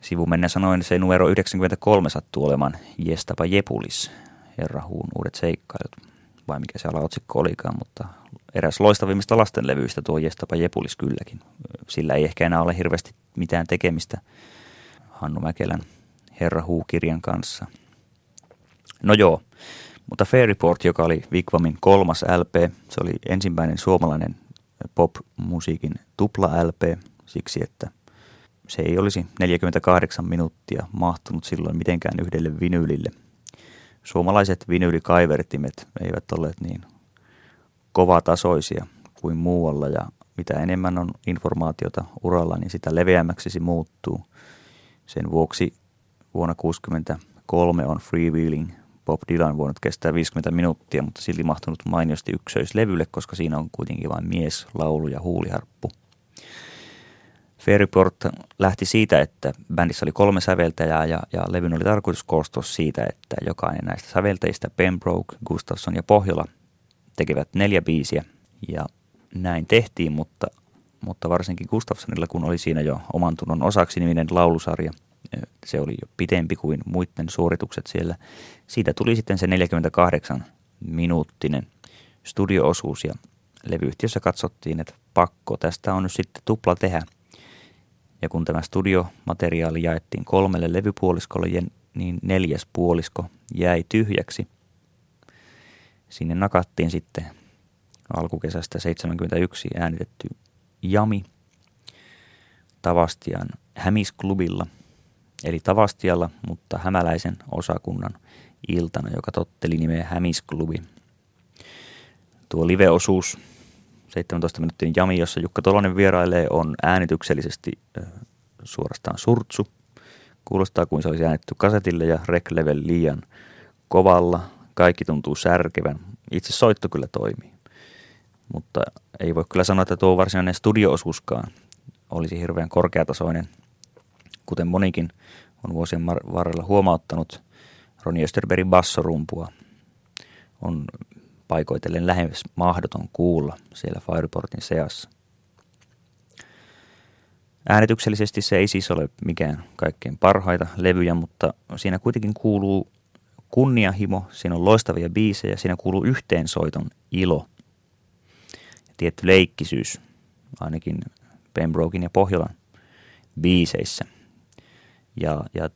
Sivumennen sanoen se numero 93 sattuu olemaan Jestapa Jepulis, Herra Huun uudet seikkailut, vai mikä se alaotsikko olikaan, mutta eräs loistavimmista lastenlevyistä tuo Jestapa Jepulis kylläkin. Sillä ei ehkä enää ole hirveästi mitään tekemistä Hannu Mäkelän Herra Huu-kirjan kanssa. No joo, mutta Fair Report, joka oli Vikvamin kolmas LP, se oli ensimmäinen suomalainen pop-musiikin tupla LP, siksi että se ei olisi 48 minuuttia mahtunut silloin mitenkään yhdelle vinyylille. Suomalaiset vinyylikaivertimet eivät olleet niin kovatasoisia kuin muualla ja mitä enemmän on informaatiota uralla, niin sitä leveämmäksi se muuttuu. Sen vuoksi vuonna 1963 on Freewheeling Bob Dylan voinut kestää 50 minuuttia, mutta silti mahtunut mainiosti ykköislevylle, koska siinä on kuitenkin vain mies, laulu ja huuliharppu. Fairport lähti siitä, että bändissä oli kolme säveltäjää ja, ja levyn oli tarkoitus koostua siitä, että jokainen näistä säveltäjistä, Pembroke, Gustafsson ja Pohjola, tekevät neljä biisiä. Ja näin tehtiin, mutta, mutta varsinkin Gustafssonilla, kun oli siinä jo oman tunnon osaksi niminen laulusarja, se oli jo pitempi kuin muiden suoritukset siellä. Siitä tuli sitten se 48 minuuttinen studioosuus ja levyyhtiössä katsottiin, että pakko tästä on nyt sitten tupla tehdä – ja kun tämä studiomateriaali jaettiin kolmelle levypuoliskolle, niin neljäs puolisko jäi tyhjäksi. Sinne nakattiin sitten alkukesästä 71 äänitetty Jami Tavastian Hämisklubilla, eli Tavastialla, mutta hämäläisen osakunnan iltana, joka totteli nimeä Hämisklubi. Tuo live-osuus 17 minuutin jami, jossa Jukka Tolonen vierailee, on äänityksellisesti suorastaan surtsu. Kuulostaa kuin se olisi äänetty kasetille ja rec level liian kovalla. Kaikki tuntuu särkevän. Itse soitto kyllä toimii. Mutta ei voi kyllä sanoa, että tuo varsinainen studioosuuskaan olisi hirveän korkeatasoinen. kuten monikin on vuosien varrella huomauttanut, Ronnie Österbergin bassorumpua on paikoitellen lähes mahdoton kuulla siellä Fireportin seassa. Äänityksellisesti se ei siis ole mikään kaikkein parhaita levyjä, mutta siinä kuitenkin kuuluu kunniahimo, siinä on loistavia biisejä, siinä kuuluu yhteensoiton ilo ja tietty leikkisyys, ainakin Pembrokein ja Pohjolan biiseissä. Ja, ja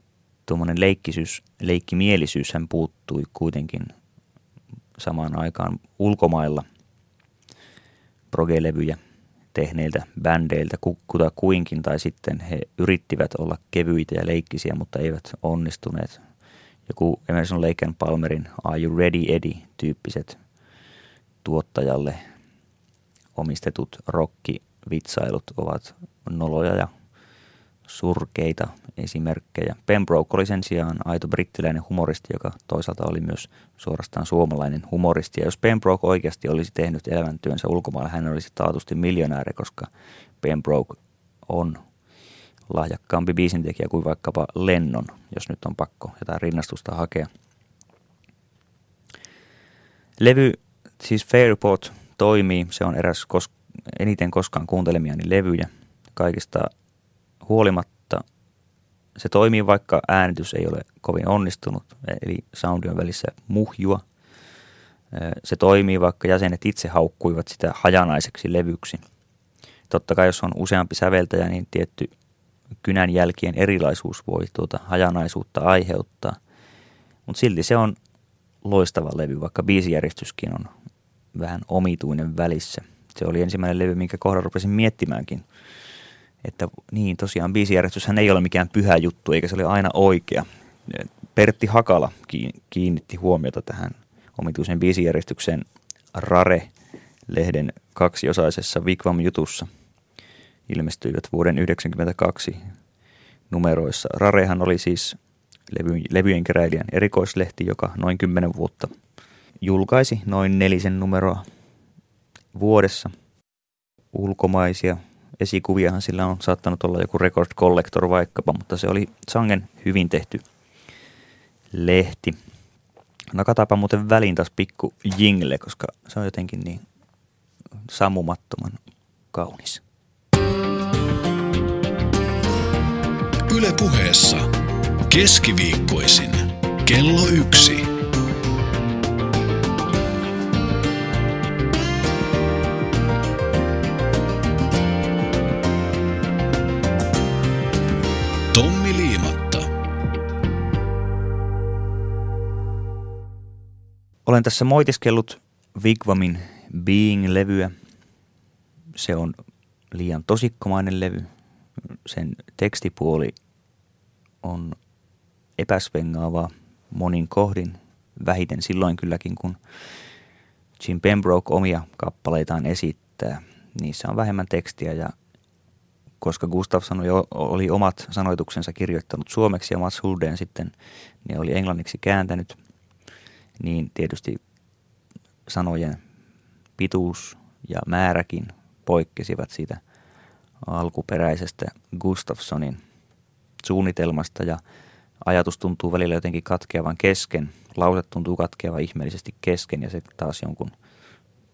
tuommoinen leikkisyys, leikkimielisyys hän puuttui kuitenkin samaan aikaan ulkomailla progelevyjä tehneiltä bändeiltä kuta kuinkin, tai sitten he yrittivät olla kevyitä ja leikkisiä, mutta eivät onnistuneet. Joku Emerson Lake Palmerin Are You Ready Eddie tyyppiset tuottajalle omistetut rockivitsailut ovat noloja ja surkeita esimerkkejä. Pembroke oli sen sijaan aito brittiläinen humoristi, joka toisaalta oli myös suorastaan suomalainen humoristi. Ja jos Pembroke oikeasti olisi tehnyt elämäntyönsä ulkomailla, hän olisi taatusti miljonääri, koska Pembroke on lahjakkaampi biisintekijä kuin vaikkapa Lennon, jos nyt on pakko jotain rinnastusta hakea. Levy, siis Fairport, toimii. Se on eräs kos- eniten koskaan kuuntelemiani levyjä. Kaikista huolimatta se toimii, vaikka äänitys ei ole kovin onnistunut, eli soundi on välissä muhjua. Se toimii, vaikka jäsenet itse haukkuivat sitä hajanaiseksi levyksi. Totta kai jos on useampi säveltäjä, niin tietty kynän jälkien erilaisuus voi tuota hajanaisuutta aiheuttaa. Mutta silti se on loistava levy, vaikka biisijärjestyskin on vähän omituinen välissä. Se oli ensimmäinen levy, minkä kohdalla rupesin miettimäänkin – että niin tosiaan biisijärjestyshän ei ole mikään pyhä juttu, eikä se ole aina oikea. Pertti Hakala kiinnitti huomiota tähän omituisen biisijärjestykseen Rare-lehden kaksiosaisessa Vikvam-jutussa. Ilmestyivät vuoden 1992 numeroissa. Rarehan oli siis levy, levyjen keräilijän erikoislehti, joka noin 10 vuotta julkaisi noin nelisen numeroa vuodessa ulkomaisia esikuviahan sillä on saattanut olla joku Record Collector vaikkapa, mutta se oli sangen hyvin tehty lehti. No katapa muuten väliin taas pikku jingle, koska se on jotenkin niin sammumattoman kaunis. Yle puheessa keskiviikkoisin kello yksi. Olen tässä moitiskellut Vigvamin Being-levyä. Se on liian tosikkomainen levy. Sen tekstipuoli on epäsvengaavaa monin kohdin, vähiten silloin kylläkin, kun Jim Pembroke omia kappaleitaan esittää. Niissä on vähemmän tekstiä ja koska Gustafsson oli omat sanoituksensa kirjoittanut suomeksi ja Mats Hulden sitten ne oli englanniksi kääntänyt, niin tietysti sanojen pituus ja määräkin poikkesivat siitä alkuperäisestä Gustafssonin suunnitelmasta ja ajatus tuntuu välillä jotenkin katkeavan kesken, lause tuntuu katkeavan ihmeellisesti kesken ja se taas jonkun –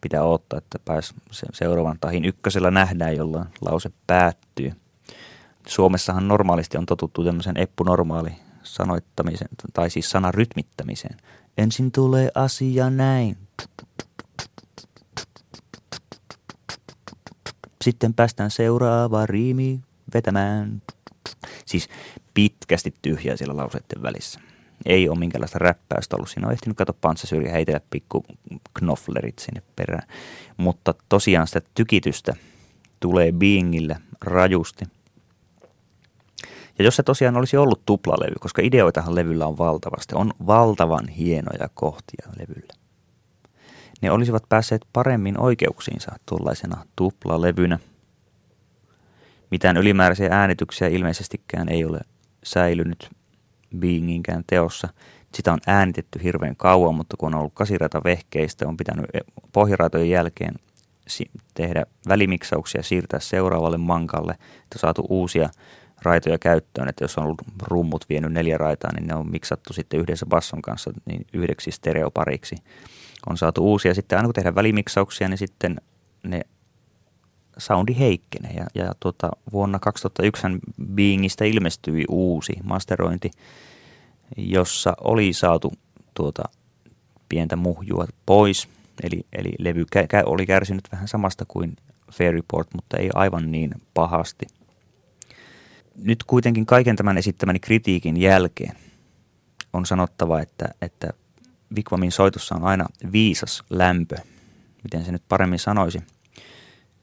pitää odottaa, että pääs seuraavan tahin ykkösellä nähdään, jolloin lause päättyy. Suomessahan normaalisti on totuttu tämmöisen eppunormaali sanoittamisen, tai siis sanan rytmittämiseen. Ensin tulee asia näin. Sitten päästään seuraava riimi vetämään. Siis pitkästi tyhjää siellä lauseiden välissä ei ole minkäänlaista räppäystä ollut. Siinä on ehtinyt katsoa panssasyrjä heitellä pikku knoflerit sinne perään. Mutta tosiaan sitä tykitystä tulee Beingille rajusti. Ja jos se tosiaan olisi ollut tuplalevy, koska ideoitahan levyllä on valtavasti, on valtavan hienoja kohtia levyllä. Ne olisivat päässeet paremmin oikeuksiinsa tuollaisena tuplalevynä. Mitään ylimääräisiä äänityksiä ilmeisestikään ei ole säilynyt Beinginkään teossa. Sitä on äänitetty hirveän kauan, mutta kun on ollut kasirata vehkeistä, on pitänyt e, pohjaraitojen jälkeen tehdä välimiksauksia siirtää seuraavalle mankalle, että on saatu uusia raitoja käyttöön, että jos on ollut rummut vienyt neljä raitaa, niin ne on miksattu sitten yhdessä basson kanssa niin yhdeksi stereopariksi. On saatu uusia. Sitten aina kun tehdään välimiksauksia, niin sitten ne soundi heikkenee. Ja, ja tuota, vuonna 2001 Beingistä ilmestyi uusi masterointi, jossa oli saatu tuota pientä muhjua pois. Eli, eli levy oli kärsinyt vähän samasta kuin Fair Report, mutta ei aivan niin pahasti. Nyt kuitenkin kaiken tämän esittämäni kritiikin jälkeen on sanottava, että, että Vikvamin soitossa on aina viisas lämpö. Miten se nyt paremmin sanoisi?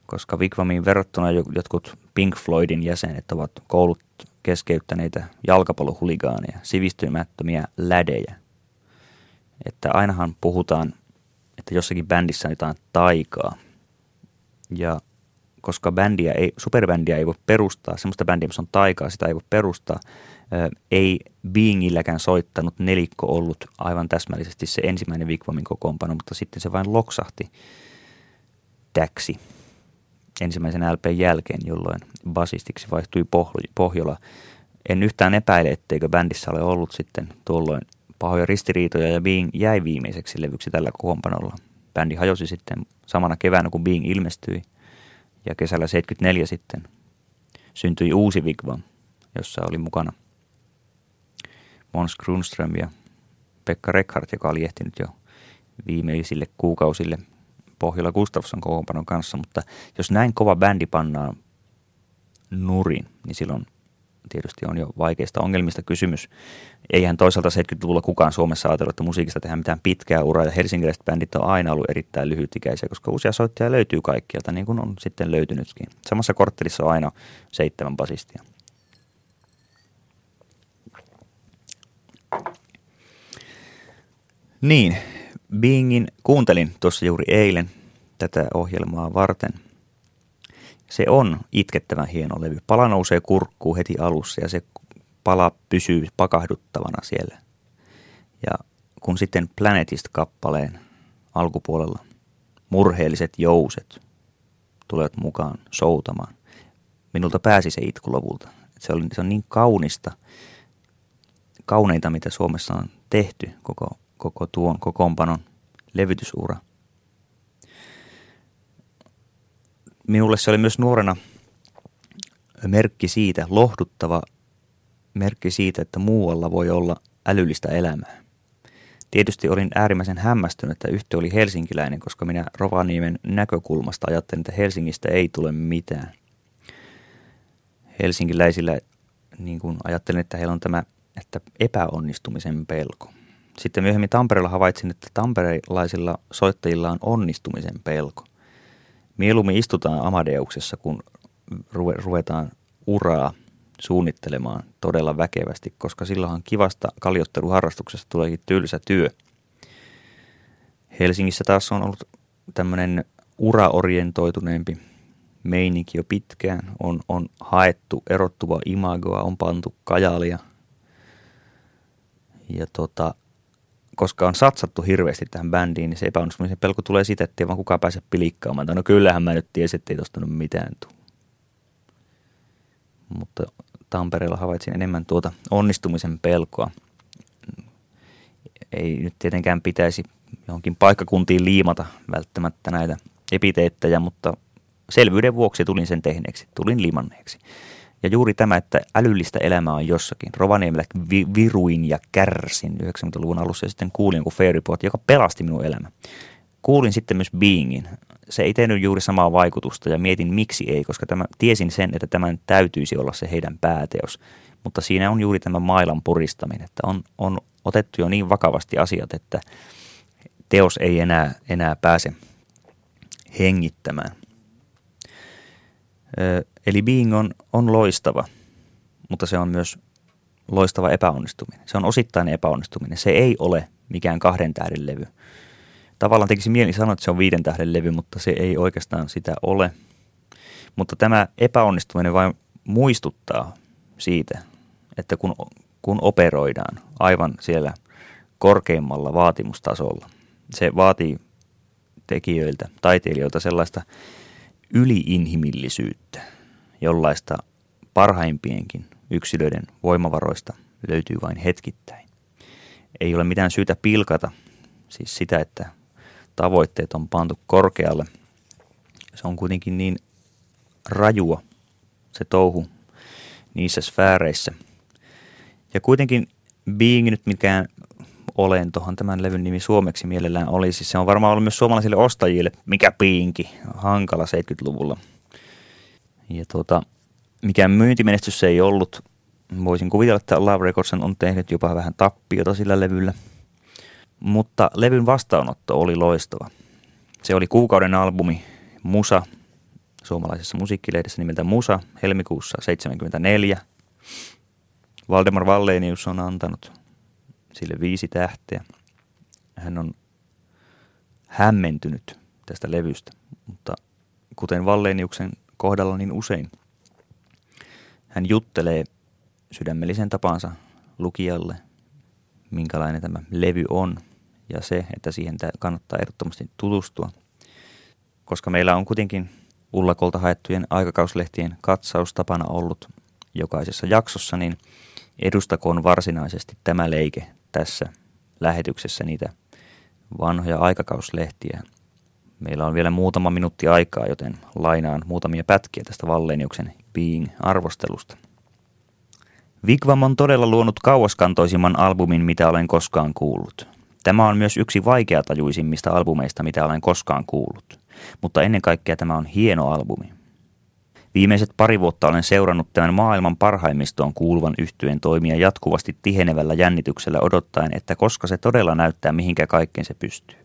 Koska Vikvamiin verrattuna jotkut Pink Floydin jäsenet ovat koulut keskeyttäneitä jalkapallohuligaaneja, sivistymättömiä lädejä. Että ainahan puhutaan, että jossakin bändissä on jotain taikaa – ja koska bändiä ei, superbändiä ei voi perustaa, semmoista bändiä, missä on taikaa, sitä ei voi perustaa, ei Beingilläkään soittanut nelikko ollut aivan täsmällisesti se ensimmäinen Wigwamin kokoonpano, mutta sitten se vain loksahti täksi ensimmäisen LPn jälkeen, jolloin basistiksi vaihtui Pohjola. En yhtään epäile, etteikö bändissä ole ollut sitten tuolloin pahoja ristiriitoja ja Being jäi viimeiseksi levyksi tällä kokoonpanolla – bändi hajosi sitten samana keväänä, kun Being ilmestyi. Ja kesällä 74 sitten syntyi uusi Vigvam, jossa oli mukana Mons Grunström ja Pekka Rekhardt, joka oli ehtinyt jo viimeisille kuukausille Pohjola Gustafsson kokoonpanon kanssa, mutta jos näin kova bändi pannaan nurin, niin silloin tietysti on jo vaikeista ongelmista kysymys. Eihän toisaalta 70-luvulla kukaan Suomessa ajatellut, että musiikista tehdään mitään pitkää uraa ja helsinkiläiset bändit on aina ollut erittäin lyhytikäisiä, koska uusia soittajia löytyy kaikkialta, niin kuin on sitten löytynytkin. Samassa korttelissa on aina seitsemän basistia. Niin, Beingin kuuntelin tuossa juuri eilen tätä ohjelmaa varten – se on itkettävän hieno levy. Pala nousee kurkkuun heti alussa ja se pala pysyy pakahduttavana siellä. Ja kun sitten Planetist-kappaleen alkupuolella murheelliset jouset tulevat mukaan soutamaan, minulta pääsi se itku lopulta. Se, oli, se on niin kaunista, kauneinta mitä Suomessa on tehty koko, koko tuon kokoonpanon levytysura – minulle se oli myös nuorena merkki siitä, lohduttava merkki siitä, että muualla voi olla älyllistä elämää. Tietysti olin äärimmäisen hämmästynyt, että yhtiö oli helsinkiläinen, koska minä Rovaniemen näkökulmasta ajattelin, että Helsingistä ei tule mitään. Helsinkiläisillä niin kuin ajattelin, että heillä on tämä että epäonnistumisen pelko. Sitten myöhemmin Tampereella havaitsin, että tamperelaisilla soittajilla on onnistumisen pelko – Mieluummin istutaan Amadeuksessa, kun ruvetaan uraa suunnittelemaan todella väkevästi, koska silloinhan kivasta kaljotteluharrastuksesta tuleekin tylsä työ. Helsingissä taas on ollut tämmöinen uraorientoituneempi meininki jo pitkään. On, on haettu erottuva imagoa, on pantu kajalia. Ja tota, koska on satsattu hirveästi tähän bändiin, niin se epäonnistumisen pelko tulee siitä, että ei vaan kukaan pääse pilikkaamaan. Tai no kyllähän mä nyt tiesin, että ei tosta mitään tule. Mutta Tampereella havaitsin enemmän tuota onnistumisen pelkoa. Ei nyt tietenkään pitäisi johonkin paikkakuntiin liimata välttämättä näitä epiteettejä, mutta selvyyden vuoksi tulin sen tehneeksi, tulin limanneeksi. Ja juuri tämä, että älyllistä elämää on jossakin. Rovaniemellä vi- viruin ja kärsin 90-luvun alussa ja sitten kuulin jonkun Fairport, joka pelasti minun elämä. Kuulin sitten myös Beingin. Se ei tehnyt juuri samaa vaikutusta ja mietin miksi ei, koska tämä, tiesin sen, että tämän täytyisi olla se heidän pääteos. Mutta siinä on juuri tämä mailan puristaminen, että on, on otettu jo niin vakavasti asiat, että teos ei enää, enää pääse hengittämään. Eli Being on, on loistava, mutta se on myös loistava epäonnistuminen. Se on osittainen epäonnistuminen. Se ei ole mikään kahden tähden levy. Tavallaan tekisi mieli sanoa, että se on viiden tähden levy, mutta se ei oikeastaan sitä ole. Mutta tämä epäonnistuminen vain muistuttaa siitä, että kun, kun operoidaan aivan siellä korkeimmalla vaatimustasolla, se vaatii tekijöiltä, taiteilijoilta sellaista yliinhimillisyyttä, jollaista parhaimpienkin yksilöiden voimavaroista löytyy vain hetkittäin. Ei ole mitään syytä pilkata, siis sitä, että tavoitteet on pantu korkealle. Se on kuitenkin niin rajua se touhu niissä sfääreissä. Ja kuitenkin Being nyt mikään olen tuohon tämän levyn nimi suomeksi mielellään olisi. Se on varmaan ollut myös suomalaisille ostajille, mikä piinki, hankala 70-luvulla. Ja tuota, mikään myyntimenestys se ei ollut. Voisin kuvitella, että Love Records on tehnyt jopa vähän tappiota sillä levyllä. Mutta levyn vastaanotto oli loistava. Se oli kuukauden albumi Musa, suomalaisessa musiikkilehdessä nimeltä Musa, helmikuussa 1974. Valdemar Vallenius on antanut sille viisi tähteä. Hän on hämmentynyt tästä levystä, mutta kuten Valleniuksen kohdalla niin usein, hän juttelee sydämellisen tapansa lukijalle, minkälainen tämä levy on ja se, että siihen kannattaa ehdottomasti tutustua. Koska meillä on kuitenkin Ullakolta haettujen aikakauslehtien katsaus tapana ollut jokaisessa jaksossa, niin edustakoon varsinaisesti tämä leike tässä lähetyksessä niitä vanhoja aikakauslehtiä. Meillä on vielä muutama minuutti aikaa, joten lainaan muutamia pätkiä tästä Valleniuksen Being-arvostelusta. Vigvam on todella luonut kauaskantoisimman albumin, mitä olen koskaan kuullut. Tämä on myös yksi vaikeatajuisimmista albumeista, mitä olen koskaan kuullut. Mutta ennen kaikkea tämä on hieno albumi. Viimeiset pari vuotta olen seurannut tämän maailman parhaimmistoon kuuluvan yhtyeen toimia jatkuvasti tihenevällä jännityksellä odottaen, että koska se todella näyttää mihinkä kaikkeen se pystyy.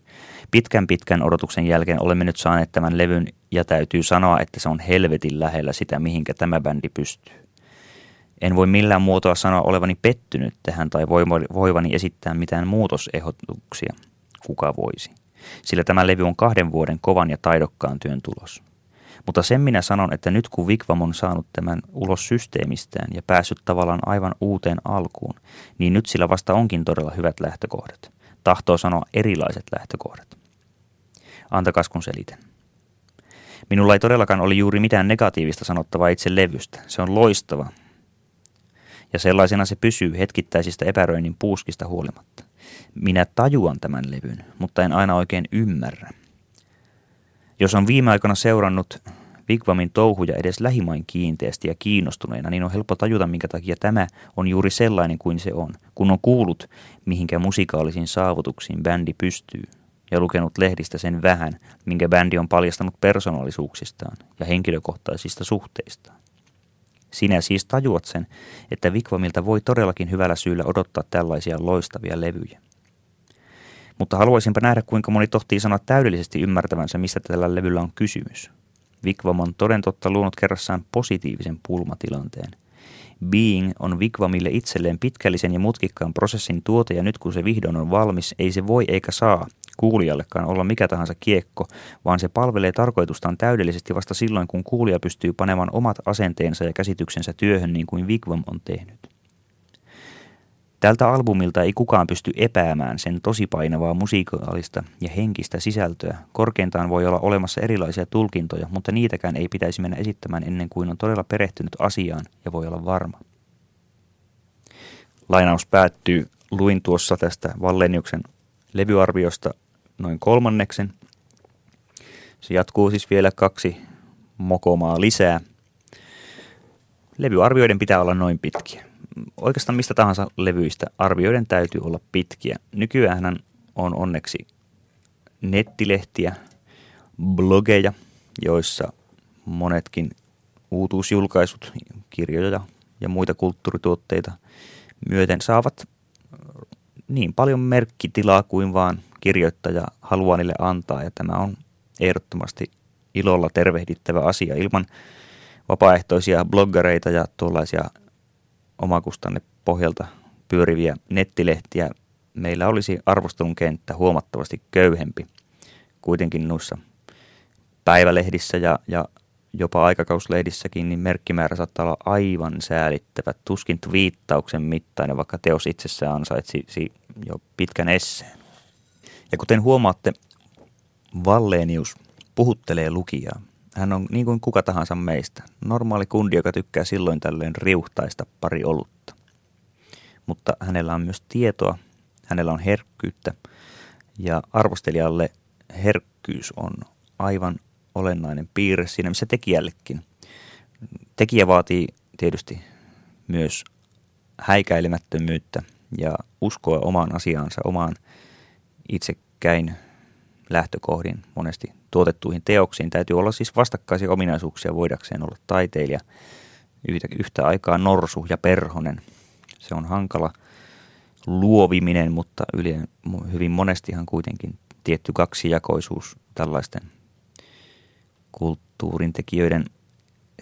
Pitkän pitkän odotuksen jälkeen olemme nyt saaneet tämän levyn ja täytyy sanoa, että se on helvetin lähellä sitä, mihinkä tämä bändi pystyy. En voi millään muotoa sanoa olevani pettynyt tähän tai voivani esittää mitään muutosehdotuksia. Kuka voisi? Sillä tämä levy on kahden vuoden kovan ja taidokkaan työn tulos. Mutta sen minä sanon, että nyt kun Vikvam on saanut tämän ulos systeemistään ja päässyt tavallaan aivan uuteen alkuun, niin nyt sillä vasta onkin todella hyvät lähtökohdat. Tahtoo sanoa erilaiset lähtökohdat. Antakas kun selitän. Minulla ei todellakaan oli juuri mitään negatiivista sanottavaa itse levystä. Se on loistava. Ja sellaisena se pysyy hetkittäisistä epäröinnin puuskista huolimatta. Minä tajuan tämän levyn, mutta en aina oikein ymmärrä – jos on viime aikoina seurannut Vigvamin touhuja edes lähimain kiinteästi ja kiinnostuneena, niin on helppo tajuta, minkä takia tämä on juuri sellainen kuin se on, kun on kuullut, mihinkä musikaalisiin saavutuksiin bändi pystyy, ja lukenut lehdistä sen vähän, minkä bändi on paljastanut persoonallisuuksistaan ja henkilökohtaisista suhteistaan. Sinä siis tajuat sen, että Vikvamilta voi todellakin hyvällä syyllä odottaa tällaisia loistavia levyjä. Mutta haluaisinpa nähdä, kuinka moni tohtii sanoa täydellisesti ymmärtävänsä, mistä tällä levyllä on kysymys. Vikvam on toden totta luonut kerrassaan positiivisen pulmatilanteen. Being on Vikvamille itselleen pitkällisen ja mutkikkaan prosessin tuote ja nyt kun se vihdoin on valmis, ei se voi eikä saa kuulijallekaan olla mikä tahansa kiekko, vaan se palvelee tarkoitustaan täydellisesti vasta silloin, kun kuulija pystyy panemaan omat asenteensa ja käsityksensä työhön niin kuin Vikvam on tehnyt. Tältä albumilta ei kukaan pysty epäämään sen tosi painavaa musiikaalista ja henkistä sisältöä. Korkeintaan voi olla olemassa erilaisia tulkintoja, mutta niitäkään ei pitäisi mennä esittämään ennen kuin on todella perehtynyt asiaan ja voi olla varma. Lainaus päättyy. Luin tuossa tästä Valleniuksen levyarviosta noin kolmanneksen. Se jatkuu siis vielä kaksi mokomaa lisää. Levyarvioiden pitää olla noin pitkiä oikeastaan mistä tahansa levyistä arvioiden täytyy olla pitkiä. Nykyään on onneksi nettilehtiä, blogeja, joissa monetkin uutuusjulkaisut, kirjoja ja muita kulttuurituotteita myöten saavat niin paljon merkkitilaa kuin vaan kirjoittaja haluaa niille antaa. Ja tämä on ehdottomasti ilolla tervehdittävä asia ilman vapaaehtoisia bloggareita ja tuollaisia omakustanne pohjalta pyöriviä nettilehtiä, meillä olisi arvostelun kenttä huomattavasti köyhempi. Kuitenkin noissa päivälehdissä ja, ja jopa aikakauslehdissäkin, niin merkkimäärä saattaa olla aivan säälittävä, tuskin viittauksen mittainen, vaikka teos itsessään ansaitsi jo pitkän esseen. Ja kuten huomaatte, Vallenius puhuttelee lukijaa. Hän on niin kuin kuka tahansa meistä. Normaali kundi, joka tykkää silloin tällöin riuhtaista pari olutta. Mutta hänellä on myös tietoa, hänellä on herkkyyttä ja arvostelijalle herkkyys on aivan olennainen piirre siinä, missä tekijällekin. Tekijä vaatii tietysti myös häikäilemättömyyttä ja uskoa omaan asiaansa, omaan itsekäin lähtökohdin monesti tuotettuihin teoksiin. Täytyy olla siis vastakkaisia ominaisuuksia voidakseen olla taiteilija yhtä, yhtä aikaa norsu ja perhonen. Se on hankala luoviminen, mutta yli, hyvin monestihan kuitenkin tietty kaksijakoisuus tällaisten kulttuurin tekijöiden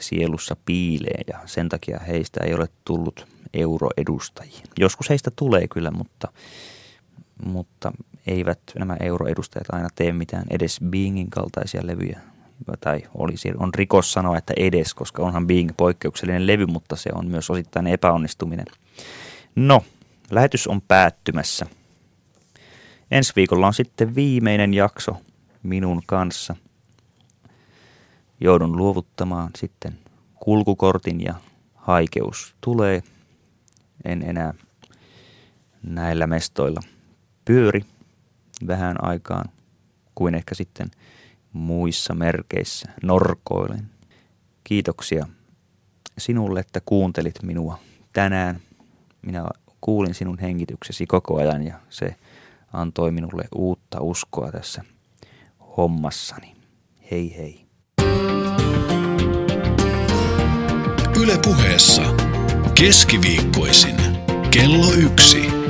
sielussa piilee ja sen takia heistä ei ole tullut euroedustajia. Joskus heistä tulee kyllä, mutta, mutta eivät nämä euroedustajat aina tee mitään edes Beingin kaltaisia levyjä. Tai olisi, on rikos sanoa, että edes, koska onhan Being poikkeuksellinen levy, mutta se on myös osittain epäonnistuminen. No, lähetys on päättymässä. Ensi viikolla on sitten viimeinen jakso minun kanssa. Joudun luovuttamaan sitten kulkukortin ja haikeus tulee. En enää näillä mestoilla pyöri vähän aikaan kuin ehkä sitten muissa merkeissä norkoilen. Kiitoksia sinulle, että kuuntelit minua tänään. Minä kuulin sinun hengityksesi koko ajan ja se antoi minulle uutta uskoa tässä hommassani. Hei hei. Yle puheessa keskiviikkoisin kello yksi.